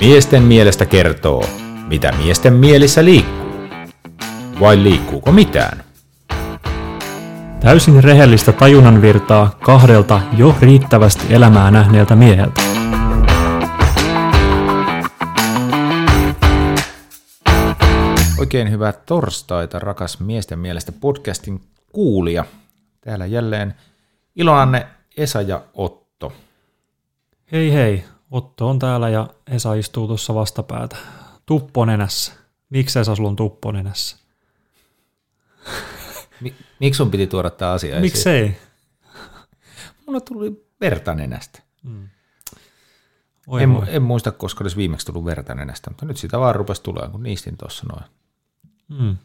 Miesten mielestä kertoo, mitä miesten mielissä liikkuu. Vai liikkuuko mitään? Täysin rehellistä tajunnan virtaa kahdelta jo riittävästi elämää nähneeltä mieheltä. Oikein hyvää torstaita, rakas miesten mielestä podcastin kuulija. Täällä jälleen Ilonanne, Esa ja Otto. Hei hei, Otto on täällä ja Esa istuu tuossa vastapäätä. Tupponenässä. Miksi Esa sulla on tupponenässä? Mi- miksi sun piti tuoda tämä asia esiin? Miksei? Mulla tuli verta nenästä. Mm. Oi En, voi. en, muista, koska olisi viimeksi tullut verta nenästä, mutta nyt sitä vaan rupesi tulemaan, kun niistin tuossa noin. Mm.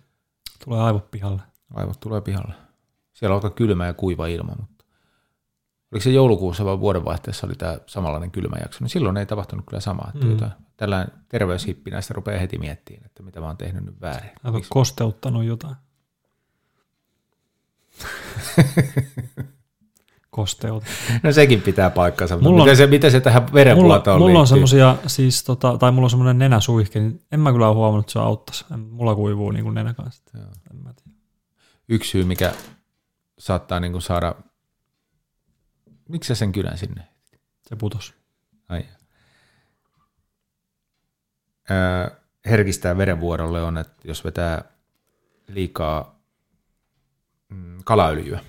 Tulee aivot pihalle. Aivot tulee pihalle. Siellä on aika kylmä ja kuiva ilma, mutta oliko se joulukuussa vai vuodenvaihteessa oli tämä samanlainen kylmä jakso, niin silloin ei tapahtunut kyllä samaa. Mm. jotain, tällainen terveyshippi näistä rupeaa heti miettimään, että mitä mä oon tehnyt nyt väärin. Oletko kosteuttanut jotain? Kosteut. No sekin pitää paikkansa, mutta Mulla on- miten, se, miten se tähän Mulla, verenpulatoon mulla on liittyy? semmosia, siis tota, tai mulla on semmoinen nenäsuihke, niin en mä kyllä ole huomannut, että se auttaisi. En- Mulla kuivuu niin kuin nenä kanssa. Joo. En mä tiedä. Yksi syy, mikä saattaa niin kuin saada... Miksi sä sen kynän sinne? Se putos. Ai. Öö, herkistää verenvuorolle on, että jos vetää liikaa mm, kalaöljyä,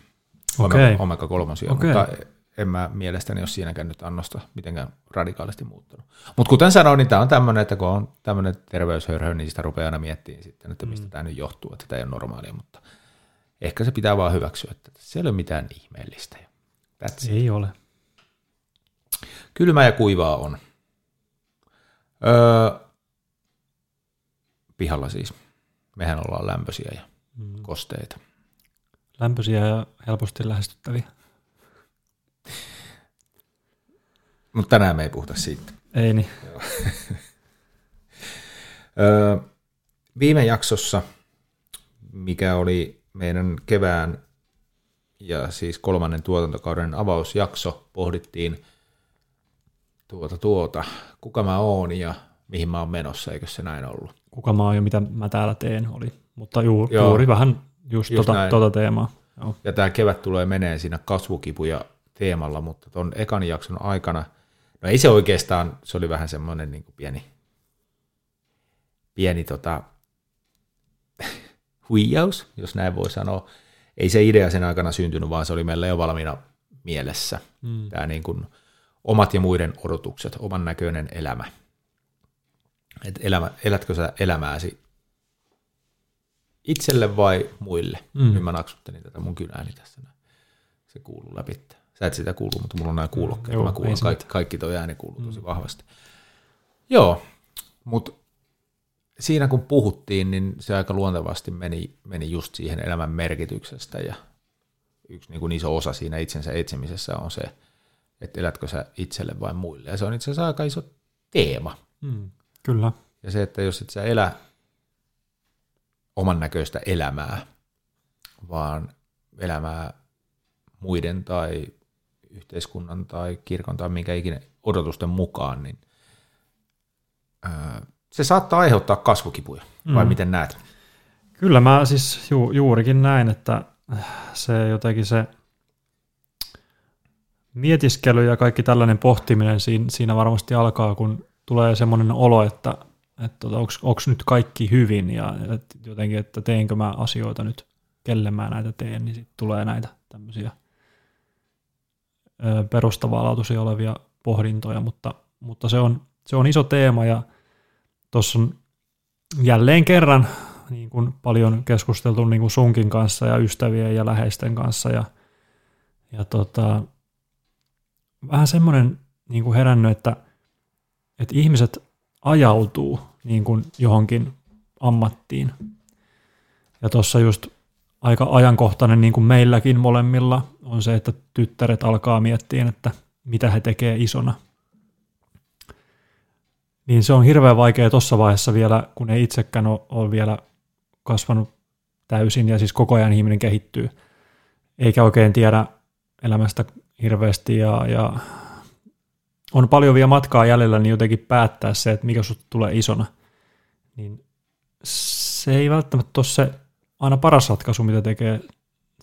Okei. omega 3 Okei. mutta en mä mielestäni ole siinäkään nyt annosta mitenkään radikaalisti muuttunut. Mutta kuten sanoin, niin tämä on tämmöinen, että kun on tämmöinen terveyshörhö, niin sitä rupeaa aina miettimään sitten, että mistä mm. tämä nyt johtuu, että tämä ei ole normaalia, mutta ehkä se pitää vaan hyväksyä, että siellä ei ole mitään ihmeellistä. That's it. Ei ole. Kylmää ja kuivaa on. Öö, pihalla siis. Mehän ollaan lämpöisiä ja Mm. kosteita. Lämpöisiä ja helposti lähestyttäviä. Mutta tänään me ei puhuta siitä. Ei niin. Öö, viime jaksossa, mikä oli meidän kevään ja siis kolmannen tuotantokauden avausjakso, pohdittiin tuota tuota, kuka mä oon ja mihin mä oon menossa, eikö se näin ollut? Kuka mä oon ja mitä mä täällä teen oli. Mutta juu, Joo. juuri vähän just, Just tota, tota teemaa. Joo. Ja tämä kevät tulee menee siinä kasvukipuja teemalla, mutta tuon ekan jakson aikana, no ei se oikeastaan, se oli vähän semmoinen niin pieni, pieni tota, huijaus, jos näin voi sanoa. Ei se idea sen aikana syntynyt, vaan se oli meillä jo valmiina mielessä. Mm. Tämä niin kuin omat ja muiden odotukset, oman näköinen elämä. Et elämä elätkö sä elämääsi itselle vai muille? Mm. Mm. Nyt mä naksuttelin tätä mun kynääni tässä. Se kuuluu läpi. Sä et sitä kuulu, mutta mulla on nämä kuulokkeet. Joo, mä kuulen se kaikki, kaikki toi ääni kuuluu tosi vahvasti. Joo, mutta siinä kun puhuttiin, niin se aika luontevasti meni, meni just siihen elämän merkityksestä ja yksi niin kuin iso osa siinä itsensä etsimisessä on se, että elätkö sä itselle vai muille. Ja se on itse asiassa aika iso teema. Mm. Kyllä. Ja se, että jos et sä elä oman näköistä elämää, vaan elämää muiden tai yhteiskunnan tai kirkon tai minkä ikinä odotusten mukaan, niin ää, se saattaa aiheuttaa kasvukipuja. Vai Mm. miten näet? Kyllä mä siis ju, juurikin näin, että se jotenkin se mietiskely ja kaikki tällainen pohtiminen siinä, siinä varmasti alkaa, kun tulee semmoinen olo, että, että onko nyt kaikki hyvin ja että jotenkin, että teenkö mä asioita nyt, kelle mä näitä teen, niin sitten tulee näitä tämmöisiä ö, perustavanlaatuisia olevia pohdintoja, mutta, mutta se, on, se on iso teema ja tuossa on jälleen kerran niin kuin paljon keskusteltu niin kuin sunkin kanssa ja ystävien ja läheisten kanssa ja, ja tota, vähän semmoinen niin kuin herännyt, että, että ihmiset ajautuu niin kuin johonkin ammattiin. Ja tuossa just aika ajankohtainen niin kuin meilläkin molemmilla on se, että tyttäret alkaa miettiä, että mitä he tekee isona. Niin se on hirveän vaikea tuossa vaiheessa vielä, kun ei itsekään ole, vielä kasvanut täysin ja siis koko ajan ihminen kehittyy, eikä oikein tiedä elämästä hirveästi ja, ja on paljon vielä matkaa jäljellä, niin jotenkin päättää se, että mikä sinusta tulee isona, niin se ei välttämättä ole se aina paras ratkaisu, mitä tekee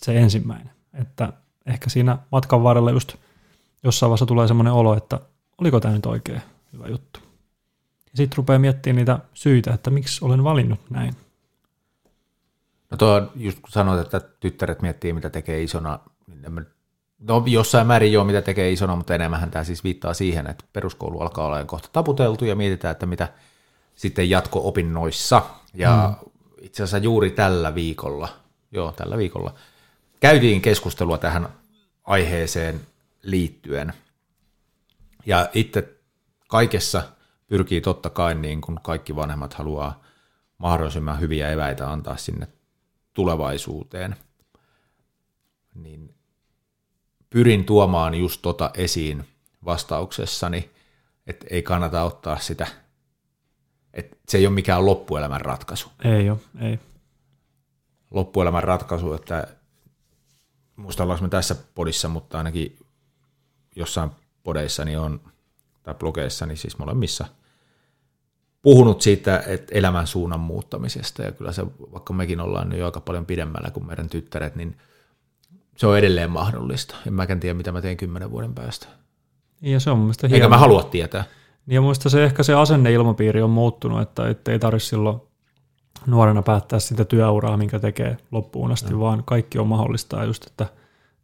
se ensimmäinen. Että ehkä siinä matkan varrella just jossain vaiheessa tulee semmoinen olo, että oliko tämä nyt oikein hyvä juttu. Ja sitten rupeaa miettimään niitä syitä, että miksi olen valinnut näin. No tuo just kun sanoit, että tyttäret miettii, mitä tekee isona, niin no jossain määrin joo, mitä tekee isona, mutta enemmän tämä siis viittaa siihen, että peruskoulu alkaa olla kohta taputeltu ja mietitään, että mitä sitten jatko-opinnoissa. Ja mm. itse asiassa juuri tällä viikolla, joo tällä viikolla, käytiin keskustelua tähän aiheeseen liittyen. Ja itse kaikessa pyrkii totta kai, niin kuin kaikki vanhemmat haluaa mahdollisimman hyviä eväitä antaa sinne tulevaisuuteen, niin pyrin tuomaan just tota esiin vastauksessani, että ei kannata ottaa sitä, että se ei ole mikään loppuelämän ratkaisu. Ei ole, ei. Loppuelämän ratkaisu, että muistellaanko me tässä podissa, mutta ainakin jossain podeissani on, tai blogeissani siis molemmissa, puhunut siitä että elämän suunnan muuttamisesta, ja kyllä se, vaikka mekin ollaan jo aika paljon pidemmällä kuin meidän tyttäret, niin se on edelleen mahdollista. En mäkään tiedä, mitä mä teen kymmenen vuoden päästä. Ja se on mun mielestä Eikä mä halua tietää. Ja mun se ehkä se asenneilmapiiri on muuttunut, että ei tarvitse silloin nuorena päättää sitä työuraa, minkä tekee loppuun asti, no. vaan kaikki on mahdollista. Ja just, että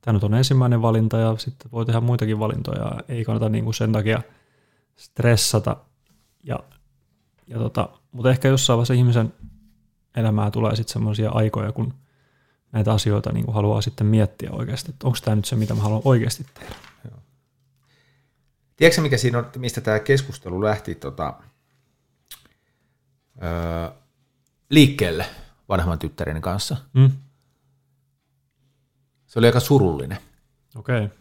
tämä nyt on ensimmäinen valinta ja sitten voi tehdä muitakin valintoja. Ei kannata niin kuin sen takia stressata. Ja, ja tota, mutta ehkä jossain vaiheessa ihmisen elämää tulee sitten semmoisia aikoja, kun näitä asioita niin haluaa sitten miettiä oikeasti, että onko tämä nyt se, mitä mä haluan oikeasti tehdä. Joo. Tiedätkö mikä siinä on, mistä tämä keskustelu lähti tota, öö, liikkeelle vanhemman tyttären kanssa? Mm. Se oli aika surullinen. Okei. Okay.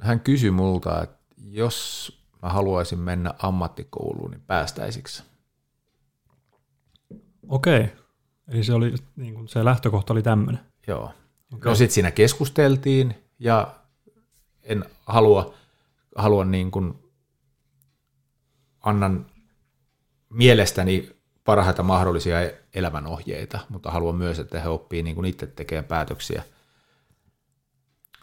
Hän kysyi multa, että jos mä haluaisin mennä ammattikouluun, niin päästäisikö? Okei. Eli se, oli, niin kuin se lähtökohta oli tämmöinen. Joo. Okay. No sitten siinä keskusteltiin ja en halua, halua niin kuin annan mielestäni parhaita mahdollisia elämänohjeita, mutta haluan myös, että he oppii niin kuin itse tekemään päätöksiä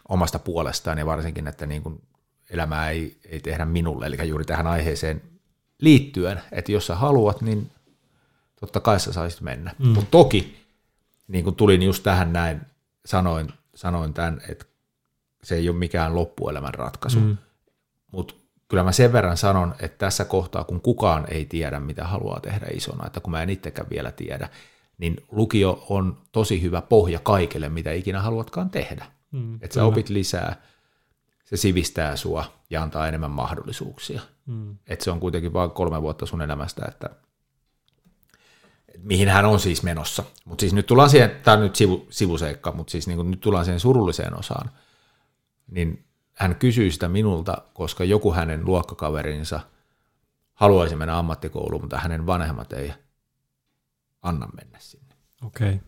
omasta puolestaan ja varsinkin, että niin kuin elämää ei, ei tehdä minulle, eli juuri tähän aiheeseen liittyen, että jos sä haluat, niin totta kai sä saisit mennä. Mm. Mutta toki, niin kuin tulin just tähän näin, sanoin, sanoin tämän, että se ei ole mikään loppuelämän ratkaisu. Mm. Mutta kyllä mä sen verran sanon, että tässä kohtaa, kun kukaan ei tiedä, mitä haluaa tehdä isona, että kun mä en itsekään vielä tiedä, niin lukio on tosi hyvä pohja kaikelle, mitä ikinä haluatkaan tehdä. Mm, että sä opit lisää, se sivistää sua ja antaa enemmän mahdollisuuksia. Mm. Että se on kuitenkin vain kolme vuotta sun elämästä, että mihin hän on siis menossa. Mutta siis nyt tullaan siihen, tämä on nyt sivu, sivuseikka, mutta siis niin nyt tullaan siihen surulliseen osaan, niin hän kysyy sitä minulta, koska joku hänen luokkakaverinsa haluaisi mennä ammattikouluun, mutta hänen vanhemmat ei anna mennä sinne. Okei. Okay.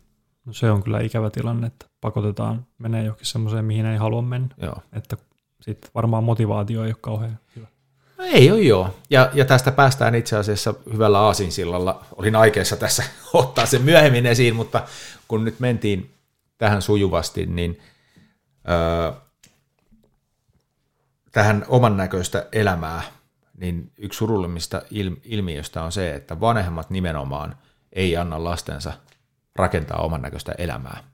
No se on kyllä ikävä tilanne, että pakotetaan menee johonkin semmoiseen, mihin ei halua mennä. Joo. Että sitten varmaan motivaatio ei ole kauhean hyvä. No ei ole joo. Ja, ja tästä päästään itse asiassa hyvällä aasinsillalla. Olin aikeessa tässä ottaa sen myöhemmin esiin, mutta kun nyt mentiin tähän sujuvasti, niin öö, tähän oman näköistä elämää, niin yksi surullimmista ilmiöistä on se, että vanhemmat nimenomaan ei anna lastensa rakentaa oman näköistä elämää.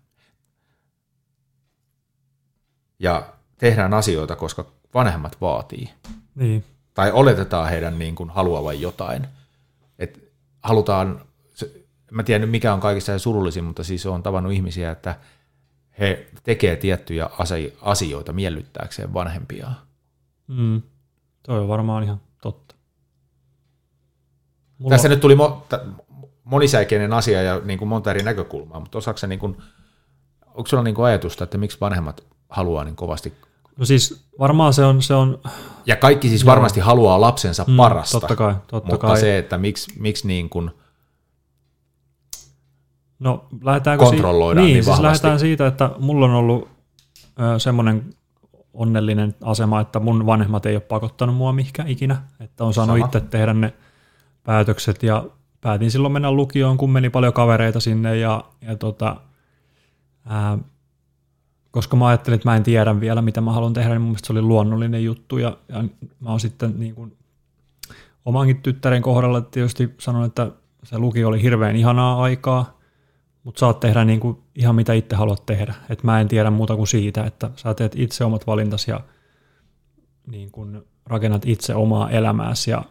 Ja tehdään asioita, koska vanhemmat vaatii. Niin. Tai oletetaan heidän niin kuin haluavan jotain. Et halutaan, mä tiedän mikä on kaikista surullisin, mutta siis on tavannut ihmisiä, että he tekee tiettyjä asioita miellyttääkseen vanhempiaan. Mm. Toi on varmaan ihan totta. Mulla... Tässä nyt tuli mo- monisäikeinen asia ja niin kuin monta eri näkökulmaa, mutta osaako niin kuin, onko sulla niin kuin ajatusta, että miksi vanhemmat haluaa niin kovasti No siis varmaan se on... Se on ja kaikki siis joo. varmasti haluaa lapsensa mm, parasta. Totta kai, totta mutta kai. se, että miksi, miksi niin kuin no, kontrolloidaan si- niin, niin siis lähdetään siitä, että mulla on ollut ö, semmoinen onnellinen asema, että mun vanhemmat ei ole pakottanut mua mihinkään ikinä, että on saanut Sama. itse tehdä ne päätökset ja päätin silloin mennä lukioon, kun meni paljon kavereita sinne ja, ja tota, ää, koska mä ajattelin, että mä en tiedä vielä, mitä mä haluan tehdä, niin mun mielestä se oli luonnollinen juttu ja, ja mä oon sitten niin kuin omankin tyttären kohdalla tietysti sanon, että se lukio oli hirveän ihanaa aikaa, mutta saat tehdä niin kuin ihan mitä itse haluat tehdä. Et mä en tiedä muuta kuin siitä, että sä teet itse omat valintasi ja niin kuin rakennat itse omaa elämääsi. Ja,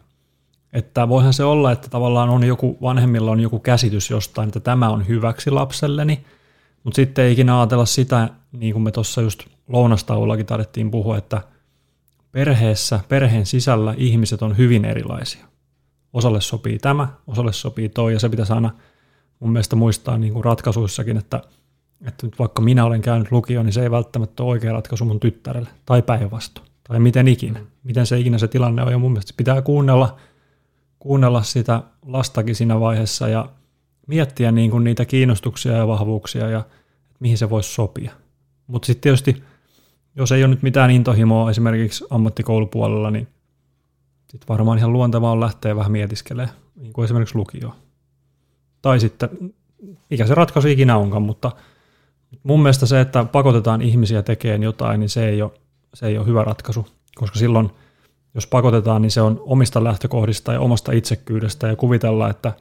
että voihan se olla, että tavallaan on joku, vanhemmilla on joku käsitys jostain, että tämä on hyväksi lapselleni, mutta sitten ei ikinä ajatella sitä, niin kuin me tuossa just lounastauollakin taidettiin puhua, että perheessä, perheen sisällä ihmiset on hyvin erilaisia. Osalle sopii tämä, osalle sopii toi, ja se pitäisi aina mun mielestä muistaa niin kuin ratkaisuissakin, että, että nyt vaikka minä olen käynyt lukioon, niin se ei välttämättä ole oikea ratkaisu mun tyttärelle, tai päinvastoin, tai miten ikinä, miten se ikinä se tilanne on, ja mun mielestä pitää kuunnella, kuunnella sitä lastakin siinä vaiheessa, ja miettiä niin kuin niitä kiinnostuksia ja vahvuuksia, ja mihin se voisi sopia. Mutta sitten tietysti, jos ei ole nyt mitään intohimoa esimerkiksi ammattikoulupuolella, niin sitten varmaan ihan luontevaa on lähteä vähän mietiskelemään, niin kuin esimerkiksi lukioon. Tai sitten, mikä se ratkaisu ikinä onkaan, mutta mun mielestä se, että pakotetaan ihmisiä tekemään jotain, niin se ei ole, se ei ole hyvä ratkaisu, koska silloin, jos pakotetaan, niin se on omista lähtökohdista ja omasta itsekkyydestä ja kuvitella, että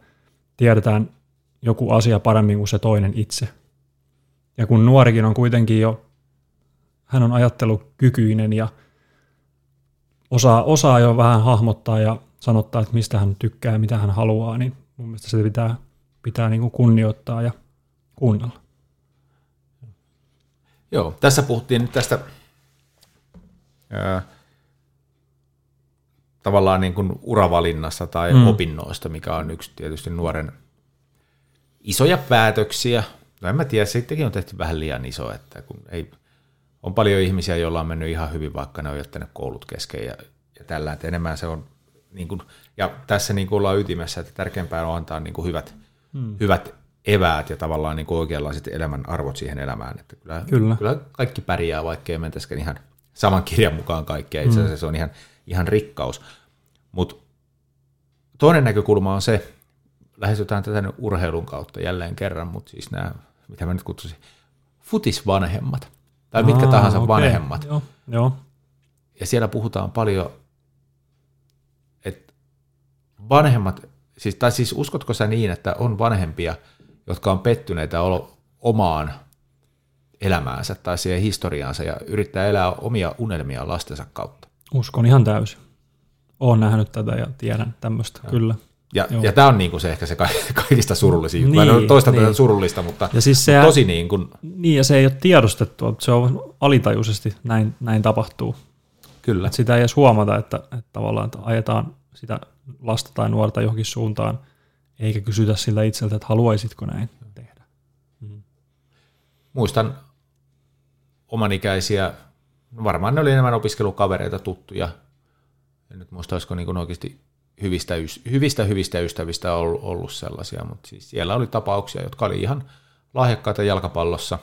tiedetään joku asia paremmin kuin se toinen itse. Ja kun nuorikin on kuitenkin jo, hän on ajattelukykyinen ja osaa, osaa jo vähän hahmottaa ja sanottaa, että mistä hän tykkää ja mitä hän haluaa, niin mun mielestä se pitää, pitää niin kuin kunnioittaa ja kuunnella. Joo, tässä puhuttiin nyt tästä ää, tavallaan niin kuin uravalinnassa tai mm. opinnoista, mikä on yksi tietysti nuoren isoja päätöksiä. No en mä tiedä, sittenkin on tehty vähän liian iso, että kun ei, on paljon ihmisiä, joilla on mennyt ihan hyvin, vaikka ne on jättänyt koulut kesken ja, ja tällä, että enemmän se on, niin kuin, ja tässä niin kuin ollaan ytimessä, että tärkeämpää on antaa niin kuin hyvät, hmm. hyvät eväät ja tavallaan niin kuin oikeanlaiset elämän arvot siihen elämään. Että kyllä, Kyllä. kyllä kaikki pärjää, vaikka ei mentäisikään ihan saman kirjan mukaan kaikkea. Itse asiassa se on ihan, ihan rikkaus. Mutta toinen näkökulma on se, lähestytään tätä nyt urheilun kautta jälleen kerran, mutta siis nämä, mitä mä nyt kutsusin, futisvanhemmat, tai mitkä Aa, tahansa okei. vanhemmat. Joo, joo. Ja siellä puhutaan paljon, että vanhemmat, siis, tai siis uskotko sä niin, että on vanhempia, jotka on pettyneitä olo, omaan elämäänsä tai siihen historiaansa ja yrittää elää omia unelmia lastensa kautta? Uskon ihan täysin. Olen nähnyt tätä ja tiedän tämmöistä, kyllä. Ja, Joo. ja tämä on niinku se ehkä se ka- kaikista surullisin juttu. Niin, Mä en ole toista niin. surullista, mutta, Ja siis se, tosi niin kuin, niin, ja se ei ole tiedostettua, mutta se on alitajuisesti näin, näin tapahtuu. kyllä. Et sitä ei edes huomata, että, että tavallaan että ajetaan sitä lasta tai nuorta johonkin suuntaan, eikä kysytä siltä itseltä, että haluaisitko näin tehdä. Muistan omanikäisiä, varmaan ne oli enemmän opiskelukavereita tuttuja. En nyt muista, olisiko niin oikeasti hyvistä, hyvistä, hyvistä ystävistä ollut, ollut sellaisia, mutta siis siellä oli tapauksia, jotka oli ihan lahjakkaita jalkapallossa,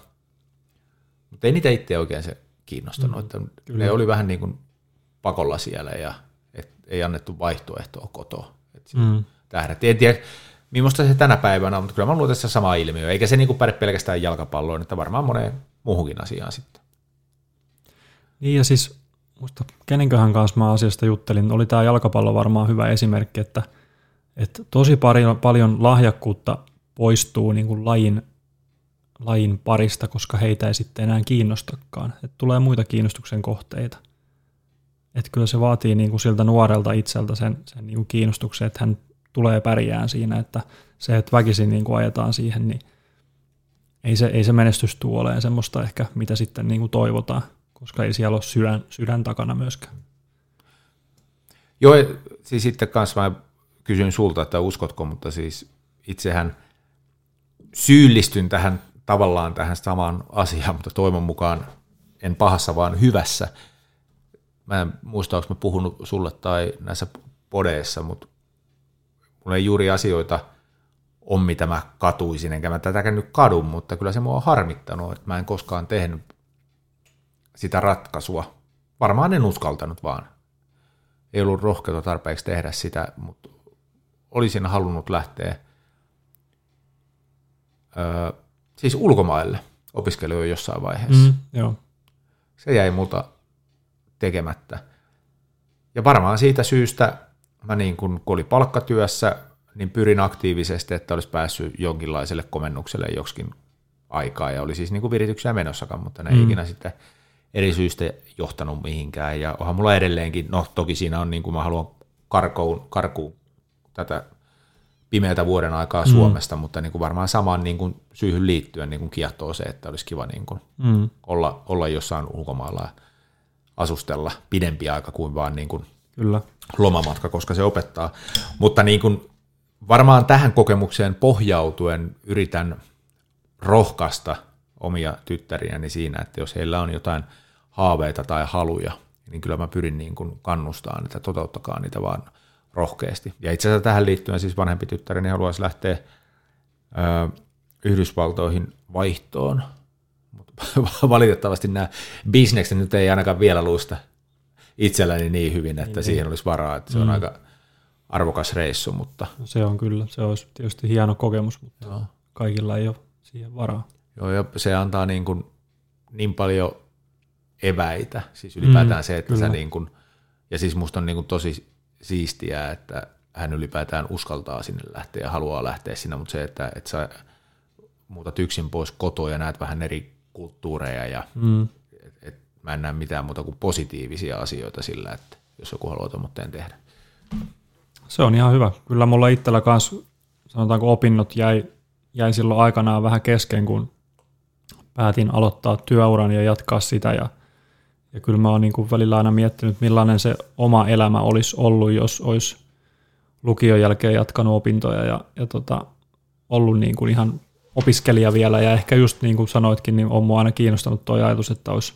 mutta ei niitä itse oikein se kiinnostanut, mm, että kyllä. ne oli vähän niin kuin pakolla siellä ja et, ei annettu vaihtoehtoa kotoa. Et Mm. tähdättiin. En tiedä, millaista se tänä päivänä on, mutta kyllä mä luulen, se sama ilmiö. Eikä se niinku päde pelkästään jalkapalloon, että varmaan moneen muuhunkin asiaan sitten. Niin ja siis, muista kenenköhän kanssa mä asiasta juttelin, oli tämä jalkapallo varmaan hyvä esimerkki, että, että tosi paljon, paljon lahjakkuutta poistuu niin kuin lajin, lajin parista, koska heitä ei sitten enää kiinnostakaan. Että tulee muita kiinnostuksen kohteita. Että kyllä se vaatii niin kuin siltä nuorelta itseltä sen, sen niin kuin kiinnostuksen, että hän tulee pärjään siinä, että se, että väkisin niin kuin ajetaan siihen, niin ei se, ei se menestys tule olemaan semmoista ehkä, mitä sitten niin kuin toivotaan, koska ei siellä ole sydän, sydän takana myöskään. Joo, siis sitten kanssa mä kysyin sulta, että uskotko, mutta siis itsehän syyllistyn tähän tavallaan tähän samaan asiaan, mutta toivon mukaan en pahassa, vaan hyvässä. Mä en muista, onko mä puhunut sulle tai näissä podeissa, mutta mulla ei juuri asioita on, mitä mä katuisin, enkä mä tätäkään nyt kadun, mutta kyllä se mua on harmittanut, että mä en koskaan tehnyt sitä ratkaisua, varmaan en uskaltanut vaan. Ei ollut rohkeutta tarpeeksi tehdä sitä, mutta olisin halunnut lähteä öö, siis ulkomaille opiskelijoille jossain vaiheessa. Mm, joo. Se jäi multa tekemättä. Ja varmaan siitä syystä mä niin kun, kun oli palkkatyössä, niin pyrin aktiivisesti, että olisi päässyt jonkinlaiselle komennukselle joksikin aikaa, ja oli siis niin kuin virityksiä menossakaan, mutta ne mm. ikinä sitten eri syistä johtanut mihinkään, ja onhan mulla edelleenkin, no toki siinä on niin kuin mä haluan karkuun, karkuun tätä pimeätä vuoden aikaa mm. Suomesta, mutta niin kuin varmaan samaan niin kuin syyhyn liittyen niin kuin kiehtoo se, että olisi kiva niin kuin mm. olla, olla jossain ulkomailla ja asustella pidempi aika kuin vaan niin kuin Kyllä. lomamatka, koska se opettaa. Mutta niin kuin varmaan tähän kokemukseen pohjautuen yritän rohkaista omia tyttäriäni siinä, että jos heillä on jotain haaveita tai haluja, niin kyllä mä pyrin niin kuin kannustamaan, että toteuttakaa niitä vaan rohkeasti. Ja itse asiassa tähän liittyen siis vanhempi tyttäreni haluaisi lähteä ö, Yhdysvaltoihin vaihtoon, mutta valitettavasti nämä bisnekset nyt ei ainakaan vielä luista itselläni niin hyvin, että niin, siihen olisi varaa, että se on mm. aika arvokas reissu. Mutta... Se on kyllä, se olisi tietysti hieno kokemus, mutta Joo. kaikilla ei ole siihen varaa. Joo, ja se antaa niin, kuin niin paljon eväitä, siis ylipäätään mm, se, että kyllä. sä niin kuin, ja siis musta on niin kuin tosi siistiä, että hän ylipäätään uskaltaa sinne lähteä ja haluaa lähteä sinne, mutta se, että, että sä muutat yksin pois kotoa ja näet vähän eri kulttuureja ja mm. et, et, mä en näe mitään muuta kuin positiivisia asioita sillä, että jos joku haluaa tuommoitteen tehdä. Se on ihan hyvä. Kyllä mulla itsellä kanssa, sanotaanko opinnot jäi, jäi silloin aikanaan vähän kesken, kun päätin aloittaa työuran ja jatkaa sitä ja – ja kyllä mä oon niin kuin välillä aina miettinyt, millainen se oma elämä olisi ollut, jos olisi lukion jälkeen jatkanut opintoja ja, ja tota, ollut niin kuin ihan opiskelija vielä. Ja ehkä just niin kuin sanoitkin, niin on mua aina kiinnostanut tuo ajatus, että olisi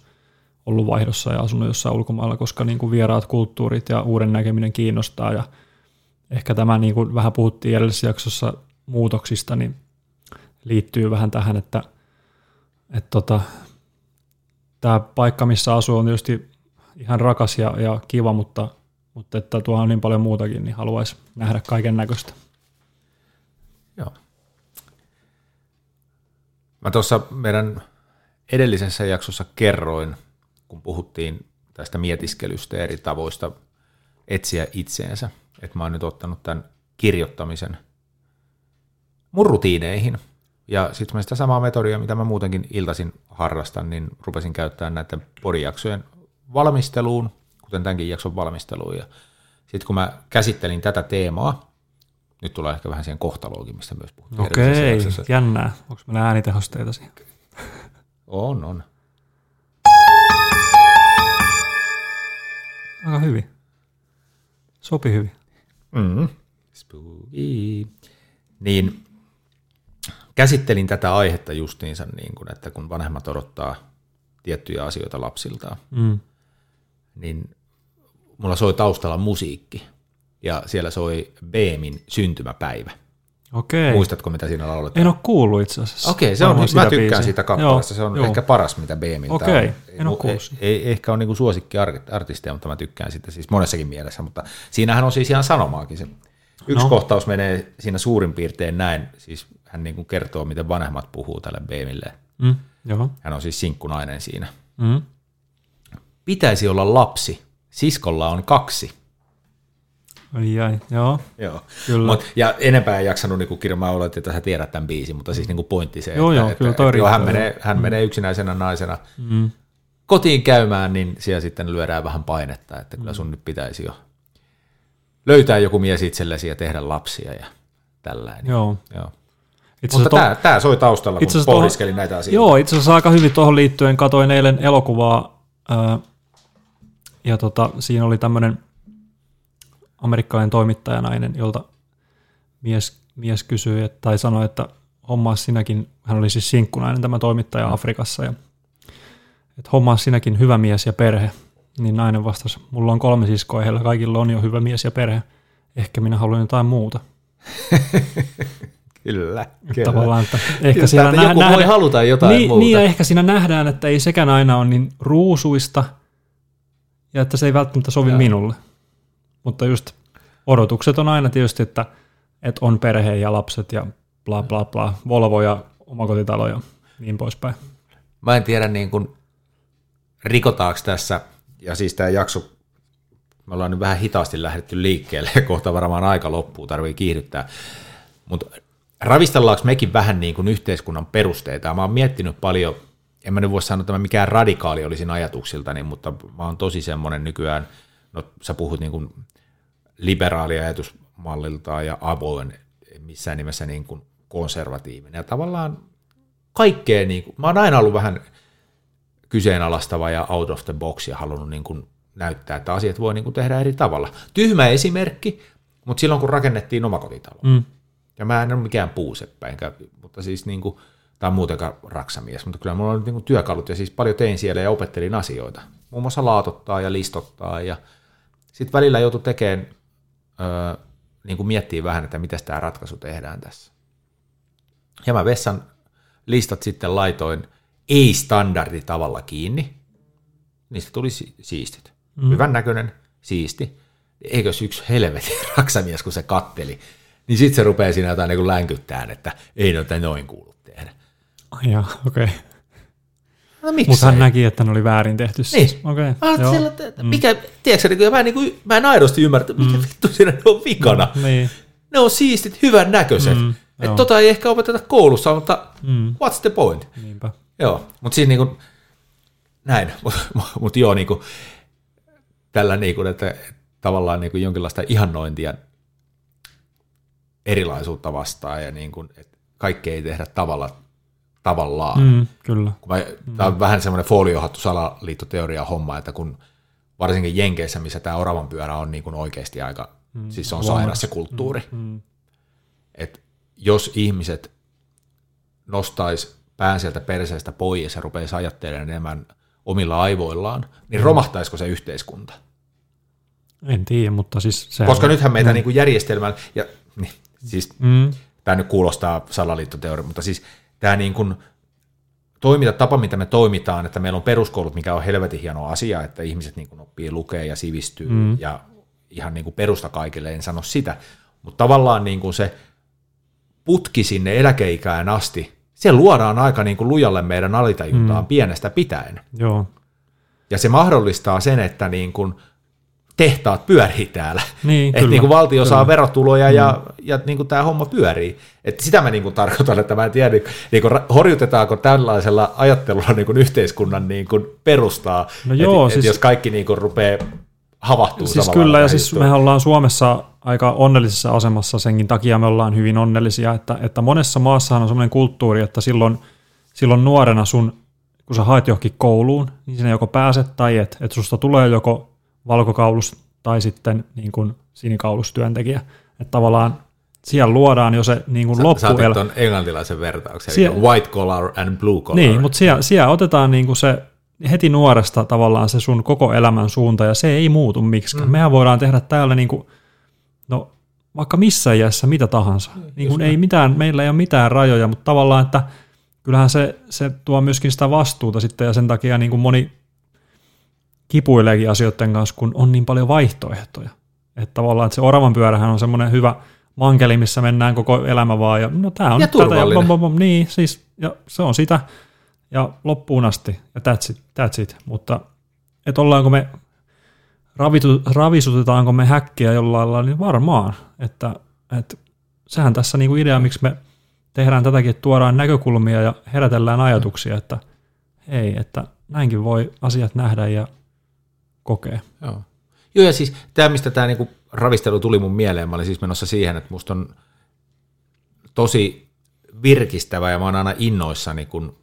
ollut vaihdossa ja asunut jossain ulkomailla, koska niin kuin vieraat kulttuurit ja uuden näkeminen kiinnostaa. Ja ehkä tämä, niin kuin vähän puhuttiin edellisessä jaksossa muutoksista, niin liittyy vähän tähän, että, että tota, tämä paikka, missä asuu, on tietysti ihan rakas ja, ja kiva, mutta, mutta että tuolla on niin paljon muutakin, niin haluaisi nähdä kaiken näköistä. Joo. Mä tuossa meidän edellisessä jaksossa kerroin, kun puhuttiin tästä mietiskelystä ja eri tavoista etsiä itseensä, että mä oon nyt ottanut tämän kirjoittamisen mun rutiineihin – ja sitten mä sitä samaa metodia, mitä mä muutenkin iltaisin harrastan, niin rupesin käyttämään näiden podijaksojen valmisteluun, kuten tämänkin jakson valmisteluun. Ja sitten kun mä käsittelin tätä teemaa, nyt tulee ehkä vähän siihen kohtaloonkin, mistä myös puhuttiin. Okei, jännää. Onko meillä äänitehosteita siihen? On, on. Aika hyvin. Sopi hyvin. Mm. Spooky. Niin käsittelin tätä aihetta justiinsa, niin kuin, että kun vanhemmat odottaa tiettyjä asioita lapsiltaan, mm. niin mulla soi taustalla musiikki ja siellä soi Beemin syntymäpäivä. Okei. Muistatko, mitä siinä lauletaan? En ole kuullut itse asiassa. Okei, se on, mä tykkään biisiä. siitä kappaleesta. Se on joo. ehkä paras, mitä Beemiltä Okei, en ole kuullut. Ei, ei, ehkä ole niinku suosikki artisteja, mutta mä tykkään sitä siis monessakin mielessä. Mutta siinähän on siis ihan sanomaakin se. Yksi no. kohtaus menee siinä suurin piirtein näin, siis hän niin kuin kertoo, miten vanhemmat puhuu tälle Beemille. Mm, joo. Hän on siis sinkkunainen siinä. Mm. Pitäisi olla lapsi. Siskolla on kaksi. Ai ai, joo. joo. Kyllä. Mut, ja enempää ei jaksanut niin kirjoittaa, mä oletin, että sä tiedät tämän biisin, mutta siis niin kuin pointti se, joo, että, joo, että, kyllä että, joo, hän, menee, hän mm. menee yksinäisenä naisena mm. kotiin käymään, niin siellä sitten lyödään vähän painetta, että kyllä sun mm. nyt pitäisi jo löytää joku mies itsellesi ja tehdä lapsia ja tällainen. Joo. joo. Itse Mutta to... tämä, tämä soi taustalla, kun pohdiskelin tohon, näitä asioita. Joo, itse asiassa aika hyvin tuohon liittyen katoin eilen elokuvaa, ää, ja tota, siinä oli tämmöinen amerikkalainen toimittajanainen, jolta mies, mies kysyi tai sanoi, että hommaa sinäkin, hän oli siis sinkkunainen tämä toimittaja. Afrikassa, ja että hommaa sinäkin hyvä mies ja perhe. Niin nainen vastasi, mulla on kolme siskoa heillä kaikilla on jo hyvä mies ja perhe. Ehkä minä haluan jotain muuta. Kyllä, kyllä. Tavallaan, että ehkä siellä että joku nähdä, voi haluta jotain niin, muuta. Niin, ja ehkä siinä nähdään, että ei sekään aina ole niin ruusuista, ja että se ei välttämättä sovi Joo. minulle. Mutta just odotukset on aina tietysti, että, että on perhe ja lapset ja bla bla bla, Volvo ja omakotitalo ja niin poispäin. Mä en tiedä niin kuin, rikotaanko tässä, ja siis tämä jakso, me ollaan nyt vähän hitaasti lähdetty liikkeelle, ja kohta varmaan aika loppuu, tarvii kiihdyttää, mutta ravistellaanko mekin vähän niin kuin yhteiskunnan perusteita, mä oon miettinyt paljon, en mä nyt voi sanoa, että mä mikään radikaali olisin ajatuksiltani, mutta mä oon tosi semmoinen nykyään, no sä puhut niin kuin liberaali ajatusmallilta ja avoin, missään nimessä niin kuin konservatiivinen, ja tavallaan kaikkea, niin kuin, mä oon aina ollut vähän kyseenalaistava ja out of the box ja halunnut niin kuin näyttää, että asiat voi niin kuin tehdä eri tavalla. Tyhmä esimerkki, mutta silloin kun rakennettiin omakotitalo, Mm. Ja mä en ole mikään puuseppä, enkä, mutta siis niin kuin, tai muutenkaan raksamies, mutta kyllä mulla on niin kuin työkalut ja siis paljon tein siellä ja opettelin asioita. Muun muassa laatottaa ja listottaa ja sitten välillä joutui tekemään, öö, niin kuin miettii vähän, että miten tämä ratkaisu tehdään tässä. Ja mä vessan listat sitten laitoin ei-standarditavalla kiinni. Niistä tuli si- siistit. Mm. Hyvän näköinen, siisti. Eikös yksi helvetin raksamies, kun se katteli. Niin sitten se rupeaa siinä jotain niin länkyttään, että ei noita noin kuulu tehdä. Ai jaa, okei. Okay. No miksi? Mutta hän näki, että ne oli väärin tehty siis. Niin. Okei, joo. sillä, että mikä, tiedätkö, niin kuin, mä, en, niin kuin, mä en aidosti ymmärrä, mikä vittu siinä on vikana. Niin. Ne on siistit, hyvän näköiset. Mm, Mm, että joo. tota ei ehkä opeteta koulussa, mutta Mm. what's the point? Niinpä. Joo, mutta siis niinku, näin, mutta mut joo, niinku, tällä niinku, että tavallaan niinku jonkinlaista ihannointia erilaisuutta vastaan ja niinku, että kaikkea ei tehdä tavalla, tavallaan. Mm. Mm, kyllä. Tämä on vähän semmoinen foliohattu salaliittoteoria homma, että kun varsinkin Jenkeissä, missä tämä oravan pyörä on niinku oikeasti aika, mm. siis se on sairas se kulttuuri, Mm. että jos ihmiset nostais pään sieltä perseestä pois ja rupeaisi ajattelemaan enemmän omilla aivoillaan, niin romahtaisiko se yhteiskunta? En tiedä, mutta siis se Koska on, nythän meitä mm. niin kuin järjestelmällä, ja niin, siis Mm, tämä nyt kuulostaa salaliittoteoria, mutta siis tämä niin kuin toimintatapa, mitä me toimitaan, että meillä on peruskoulut, mikä on helvetin hieno asia, että ihmiset niin kuin oppii lukea ja sivistyy mm. ja ihan niin kuin perusta kaikille, en sano sitä, mutta tavallaan niin kuin se putki sinne eläkeikään asti, se luodaan aika niin kuin lujalle meidän alitajuntaan mm. pienestä pitäen. joo. Ja se mahdollistaa sen, että niin kuin tehtaat pyörii täällä. Niin, että niin kuin valtio kyllä. saa verotuloja ja, ja niin kuin tämä homma pyörii. Että sitä mä niin kuin tarkoitan, että mä en tiedä, niin kuin horjutetaanko tällaisella ajattelulla niin kuin yhteiskunnan niin kuin perustaa. No joo, et, siis- et jos kaikki niin kuin rupeaa havahtuu Siis kyllä, ja siis mehän ollaan Suomessa aika onnellisessa asemassa senkin takia me ollaan hyvin onnellisia, että, että monessa maassahan on semmoinen kulttuuri, että silloin, silloin nuorena sun, kun sä haet johonkin kouluun, niin sinne joko pääset tai et, että susta tulee joko valkokaulus tai sitten niin kuin sinikaulustyöntekijä. Että tavallaan siellä luodaan jo se niin kuin Sä tuon englantilaisen vertauksen, Sie- eli white collar and blue collar. Niin, mutta siellä, siellä otetaan niin kuin se heti nuoresta tavallaan se sun koko elämän suunta, ja se ei muutu miksikään. Mm. Mehän voidaan tehdä täällä niin kuin, no, vaikka missä iässä mitä tahansa. Niin kuin ei mitään, meillä ei ole mitään rajoja, mutta tavallaan, että kyllähän se, se tuo myöskin sitä vastuuta sitten, ja sen takia niin kuin moni kipuileekin asioiden kanssa, kun on niin paljon vaihtoehtoja. Että tavallaan, että se oravan pyörähän on semmoinen hyvä mankeli, missä mennään koko elämä vaan, ja no tämä on Ja tätä, turvallinen. bom, bom, bom, niin, siis, ja se on sitä, ja loppuun asti, ja that's it, that's it. mutta että ollaanko me, ravitu, ravisutetaanko me häkkiä jollain lailla, niin varmaan, että, että sehän tässä niinku idea, miksi me tehdään tätäkin, että tuodaan näkökulmia ja herätellään ajatuksia, että hei, että näinkin voi asiat nähdä ja kokea. Joo. Joo, ja siis tämä, mistä tämä niinku ravistelu tuli mun mieleen, mä olin siis menossa siihen, että musta on tosi virkistävä ja mä oon aina innoissani, kun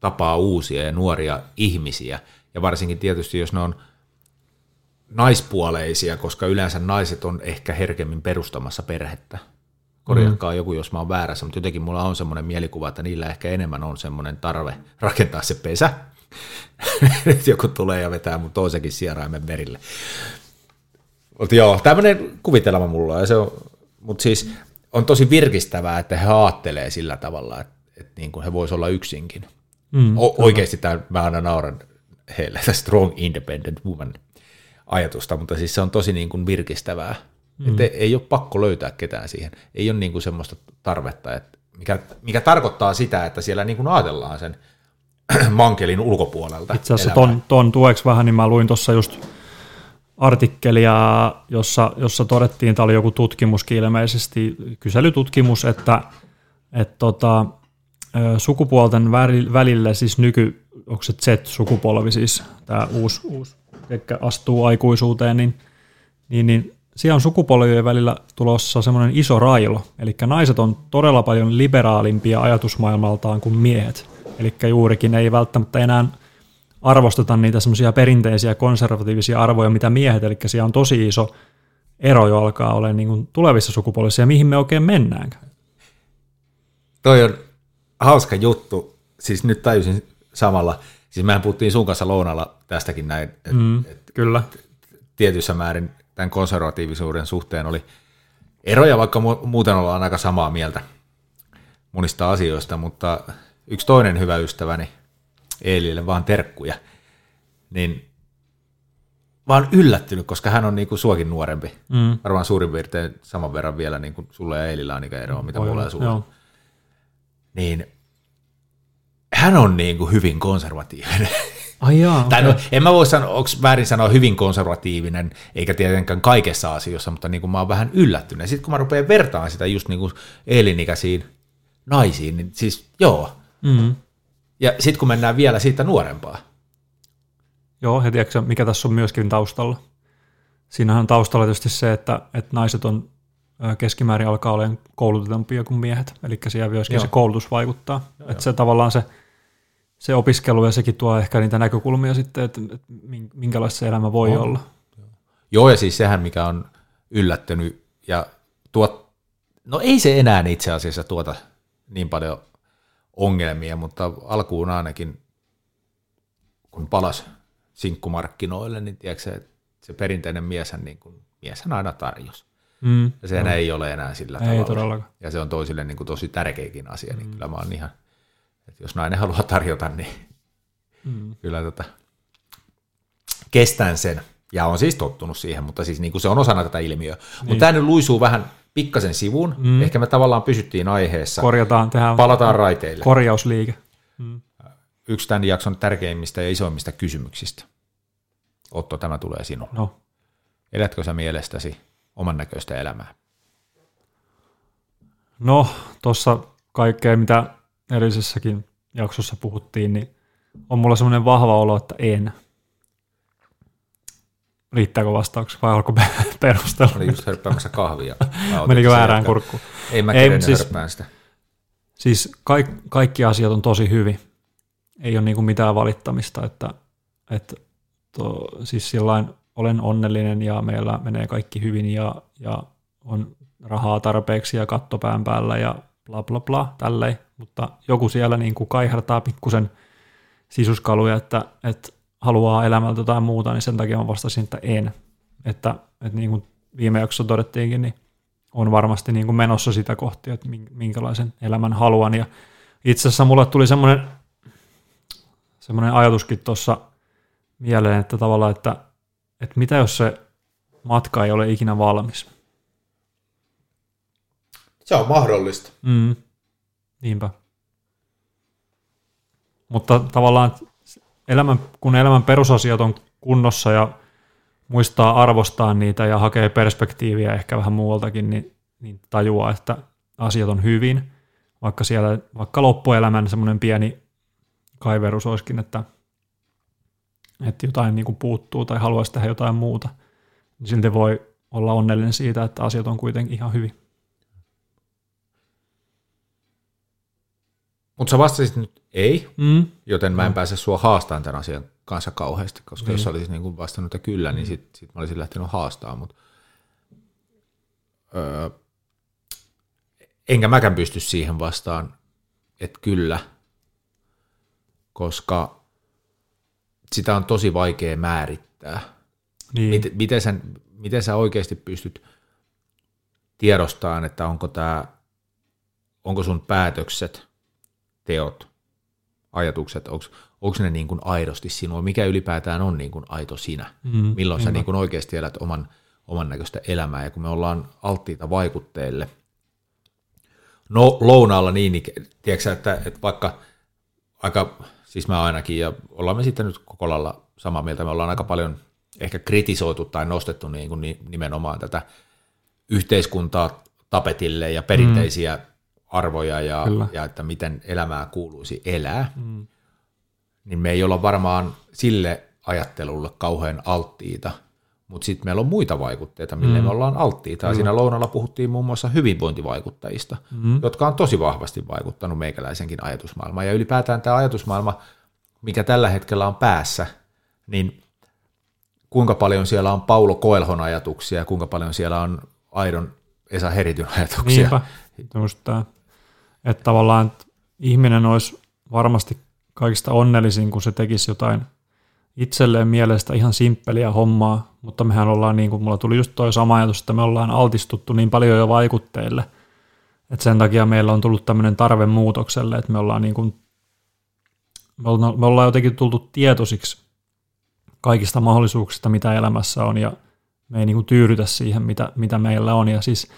tapaa uusia ja nuoria ihmisiä. Ja varsinkin tietysti, jos ne on naispuoleisia, koska yleensä naiset on ehkä herkemmin perustamassa perhettä. Korjatkaa mm. joku, jos mä oon väärässä, mutta jotenkin mulla on semmoinen mielikuva, että niillä ehkä enemmän on semmoinen tarve rakentaa se pesä. Nyt joku tulee ja vetää mun toisenkin sieraimen merille. Mutta joo, tämmöinen kuvitelma mulla on, ja se on, mutta siis on tosi virkistävää, että he aattelee sillä tavalla, että, että niin kuin he vois olla yksinkin. Mm, O- oikeasti tämä, mä aina nauran heille, the strong independent woman. ajatusta, mutta siis se on tosi niin kuin virkistävää. Mm. Että ei ole pakko löytää ketään siihen. Ei ole niin kuin semmoista tarvetta, että mikä, mikä tarkoittaa sitä, että siellä niin kuin ajatellaan sen mankelin ulkopuolelta. Itse asiassa ton, ton tueksi vähän, niin mä luin tuossa just artikkelia, jossa, jossa todettiin, että oli joku tutkimuskin ilmeisesti, kyselytutkimus, että, että tota, sukupuolten välillä, siis nyky, onko se Z-sukupolvi siis, tämä uusi, uusi joka astuu aikuisuuteen, niin, niin, niin siellä on sukupolvien välillä tulossa semmoinen iso railo, eli naiset on todella paljon liberaalimpia ajatusmaailmaltaan kuin miehet, eli juurikin ei välttämättä enää arvosteta niitä semmoisia perinteisiä konservatiivisia arvoja, mitä miehet, eli siellä on tosi iso ero jo alkaa olla niin kuin tulevissa sukupolvissa, ja mihin me oikein mennään. Toi on hauska juttu, siis nyt tajusin samalla, siis mehän puhuttiin sun kanssa lounalla tästäkin näin, että mm, et kyllä. tietyssä määrin tämän konservatiivisuuden suhteen oli eroja, vaikka muuten ollaan aika samaa mieltä monista asioista, mutta yksi toinen hyvä ystäväni, Eelille vaan terkkuja, niin mä oon yllättynyt, koska hän on niin kuin suokin nuorempi. Mm. Varmaan suurin piirtein saman verran vielä niin kuin sulle ja Eelillä on ikä eroa, mitä mulla ja sulla. Niin hän on niin kuin hyvin konservatiivinen. Ai jaa, okay. tai no, en mä voi sanoa, onko väärin sanoa hyvin konservatiivinen, eikä tietenkään kaikessa asioissa, mutta niin kuin mä oon vähän yllättynyt. Sitten kun mä rupean vertaan sitä just niin kuin elinikäisiin naisiin, niin siis joo. Mm-hmm. Ja sitten kun mennään vielä siitä nuorempaa. Joo, ja tiedätkö, mikä tässä on myöskin taustalla? Siinähän on taustalla tietysti se, että, että naiset on keskimäärin alkaa olemaan koulutetumpia kuin miehet, eli siellä myöskin Joo. se koulutus vaikuttaa. Joo, että se tavallaan se, se opiskelu ja sekin tuo ehkä niitä näkökulmia sitten, että, että minkälaista se elämä voi on. olla. Joo, ja siis sehän, mikä on yllättänyt, ja tuot, no ei se enää itse asiassa tuota niin paljon ongelmia, mutta alkuun ainakin, kun palas sinkkumarkkinoille, niin tiedätkö, se, se perinteinen mieshän, niin kuin, mieshän aina tarjosi. Mm. Ja sehän no. ei ole enää sillä ei tavalla. Ja se on toisille niin kuin tosi tärkeäkin asia, niin mm. kyllä mä oon ihan, että jos nainen haluaa tarjota, niin mm. kyllä tota, kestän sen. Ja on siis tottunut siihen, mutta siis niin kuin se on osana tätä ilmiöä. Niin. Mutta tämä nyt luisuu vähän pikkasen sivuun. Mm. Ehkä me tavallaan pysyttiin aiheessa. Korjataan, tehdään Palataan raiteille. Korjausliike. Mm. Yksi tämän jakson tärkeimmistä ja isoimmista kysymyksistä. Otto, tämä tulee sinulle. No. Elätkö sä mielestäsi oman näköistä elämää? No, tuossa kaikkea, mitä edellisessäkin jaksossa puhuttiin, niin on mulla semmoinen vahva olo, että en. Riittääkö vastauksia vai alkoi perustella? Oli just hörppäämässä kahvia. Menikö väärään kurkkuun? Ei mä Ei, siis, sitä. Siis kaik, kaikki asiat on tosi hyvin. Ei ole niinku mitään valittamista, että, että to, siis sillain olen onnellinen ja meillä menee kaikki hyvin ja, ja on rahaa tarpeeksi ja kattopään päällä ja bla bla bla, tälleen. Mutta joku siellä niin kuin kaihertaa pikkusen sisuskaluja, että, että haluaa elämältä jotain muuta, niin sen takia mä vastasin, että en. Että, että niin kuin viime jaksossa todettiinkin, niin on varmasti niin kuin menossa sitä kohti, että minkälaisen elämän haluan. Ja itse asiassa mulle tuli semmoinen, semmoinen ajatuskin tuossa mieleen, että tavallaan, että että mitä jos se matka ei ole ikinä valmis? Se on mahdollista. Mm. Niinpä. Mutta tavallaan elämän, kun elämän perusasiat on kunnossa ja muistaa arvostaa niitä ja hakee perspektiiviä ehkä vähän muualtakin, niin, niin tajuaa, että asiat on hyvin, vaikka siellä vaikka loppuelämän semmoinen pieni kaiverus olisikin, että että jotain niin kuin puuttuu tai haluaisi tehdä jotain muuta, niin silti voi olla onnellinen siitä, että asiat on kuitenkin ihan hyvin. Mutta sä vastasit nyt ei, mm. joten mä en mm. pääse sua haastamaan tämän asian kanssa kauheasti, koska mm. jos olisit niin vastannut, että kyllä, niin sit, sit mä olisin lähtenyt haastaa, mutta öö, enkä mäkään pysty siihen vastaan, että kyllä, koska sitä on tosi vaikea määrittää. Niin. Miten, miten, sä, miten sä oikeasti pystyt tiedostamaan, että onko, tämä, onko sun päätökset, teot, ajatukset, onko, ne niin kuin aidosti sinua, mikä ylipäätään on niin kuin aito sinä, Mm, milloin sä niin kuin oikeasti elät oman, oman näköistä elämää, ja kun me ollaan alttiita vaikutteille, no lounaalla niin, ikä- tiedätkö että, että vaikka aika, siis mä ainakin, ja ollaan me sitten nyt koko lailla samaa mieltä, me ollaan aika paljon ehkä kritisoitu tai nostettu niin kuin ni- nimenomaan tätä yhteiskuntaa tapetille ja perinteisiä arvoja ja, Kyllä. ja että miten elämää kuuluisi elää, mm. niin me ei olla varmaan sille ajattelulle kauhean alttiita, mutta sitten meillä on muita vaikutteita, mille mm. me ollaan alttiita. Ja siinä lounalla puhuttiin muun muassa hyvinvointivaikuttajista, mm. jotka on tosi vahvasti vaikuttanut meikäläisenkin ajatusmaailmaan. Ja ylipäätään tämä ajatusmaailma, mikä tällä hetkellä on päässä, niin kuinka paljon siellä on Paulo Koelhon ajatuksia ja kuinka paljon siellä on Aidon Esa Herityn ajatuksia. Niinpä, tämä. Että tavallaan että ihminen olisi varmasti kaikista onnellisin, kun se tekisi jotain itselleen mielestä ihan simppeliä hommaa, mutta mehän ollaan niin kuin, mulla tuli just toi sama ajatus, että me ollaan altistuttu niin paljon jo vaikutteille, että sen takia meillä on tullut tämmöinen tarve muutokselle, että me ollaan niin kuin, me ollaan, me ollaan jotenkin tultu tietoisiksi kaikista mahdollisuuksista, mitä elämässä on, ja me ei niin kuin tyydytä siihen, mitä, mitä meillä on, ja siis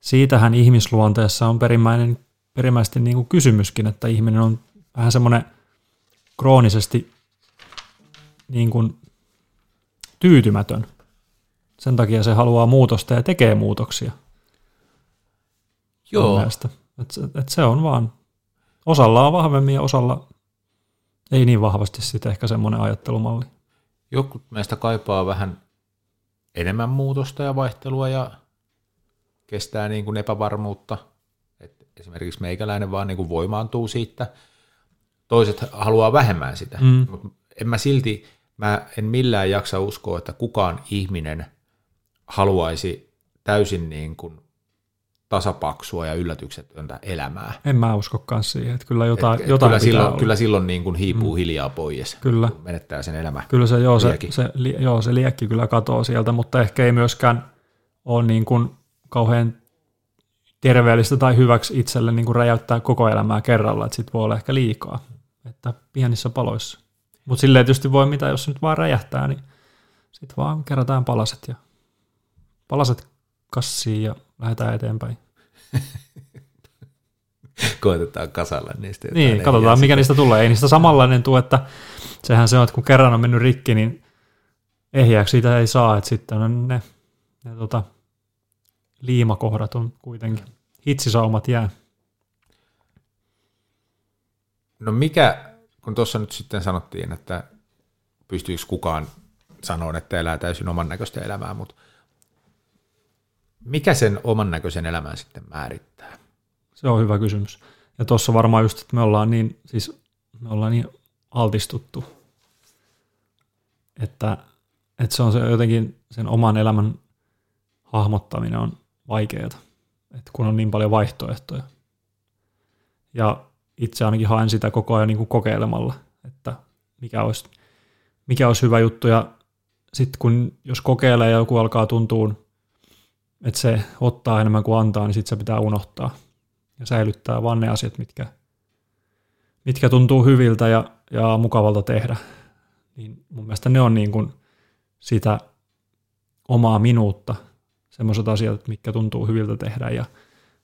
siitähän ihmisluonteessa on perimmäinen, perimmäisesti niin kuin kysymyskin, että ihminen on vähän semmoinen kroonisesti niin kuin tyytymätön. Sen takia se haluaa muutosta ja tekee muutoksia. Joo, mielestä. Et, se- et se on vaan, osalla on vahvemmin ja osalla ei niin vahvasti sitten ehkä semmoinen ajattelumalli. jotkut meistä kaipaa vähän enemmän muutosta ja vaihtelua ja kestää niin kuin epävarmuutta. Esimerkiksi meikäläinen vaan niin kuin voimaantuu siitä. Toiset haluaa vähemmän sitä, Mm. mutta en mä silti, mä en millään jaksa uskoa, että kukaan ihminen haluaisi täysin niin kuin tasapaksua ja yllätyksetöntä elämää. En mä uskokaan siihen, että kyllä jotain, Et- et jotain kyllä, silloin, olla. kyllä silloin niin kuin hiipuu mm. hiljaa pois, Kyllä. kun menettää sen elämä. Kyllä se, joo, se, Liekki. se, li, joo, se liekki kyllä katoo sieltä, mutta ehkä ei myöskään ole niin kuin kauhean terveellistä tai hyväksi itselle niin kuin räjäyttää koko elämää kerralla, että sit voi olla ehkä liikaa, että pienissä paloissa. Mutta silleen tietysti voi mitä, jos se nyt vaan räjähtää, niin sitten vaan kerätään palaset ja palaset kassiin ja lähdetään eteenpäin. Koitetaan kasalla niistä. Niin, katsotaan mikä niistä tulee. Ei niistä samanlainen tule, että sehän se on, että kun kerran on mennyt rikki, niin ehjääksi siitä ei saa, että sitten on ne, ne tota, liimakohdat on kuitenkin. Hitsisaumat jää. No mikä, kun tuossa nyt sitten sanottiin, että pystyykö kukaan sanoa, että elää täysin oman näköistä elämää, mutta mikä sen oman näköisen elämän sitten määrittää? Se on hyvä kysymys. Ja tuossa varmaan just, että me ollaan niin, siis me ollaan niin altistuttu, että, että se on se jotenkin sen oman elämän hahmottaminen on vaikeaa, että kun on niin paljon vaihtoehtoja. Ja itse ainakin haen sitä koko ajan niin kuin kokeilemalla, että mikä olisi, mikä olisi hyvä juttu. Ja sitten kun jos kokeilee ja joku alkaa tuntua, että se ottaa enemmän kuin antaa, niin sitten se pitää unohtaa ja säilyttää vaan ne asiat, mitkä, mitkä tuntuu hyviltä ja, ja mukavalta tehdä. Niin mun mielestä ne on niin kuin sitä omaa minuutta, semmoiset asiat, mitkä tuntuu hyviltä tehdä ja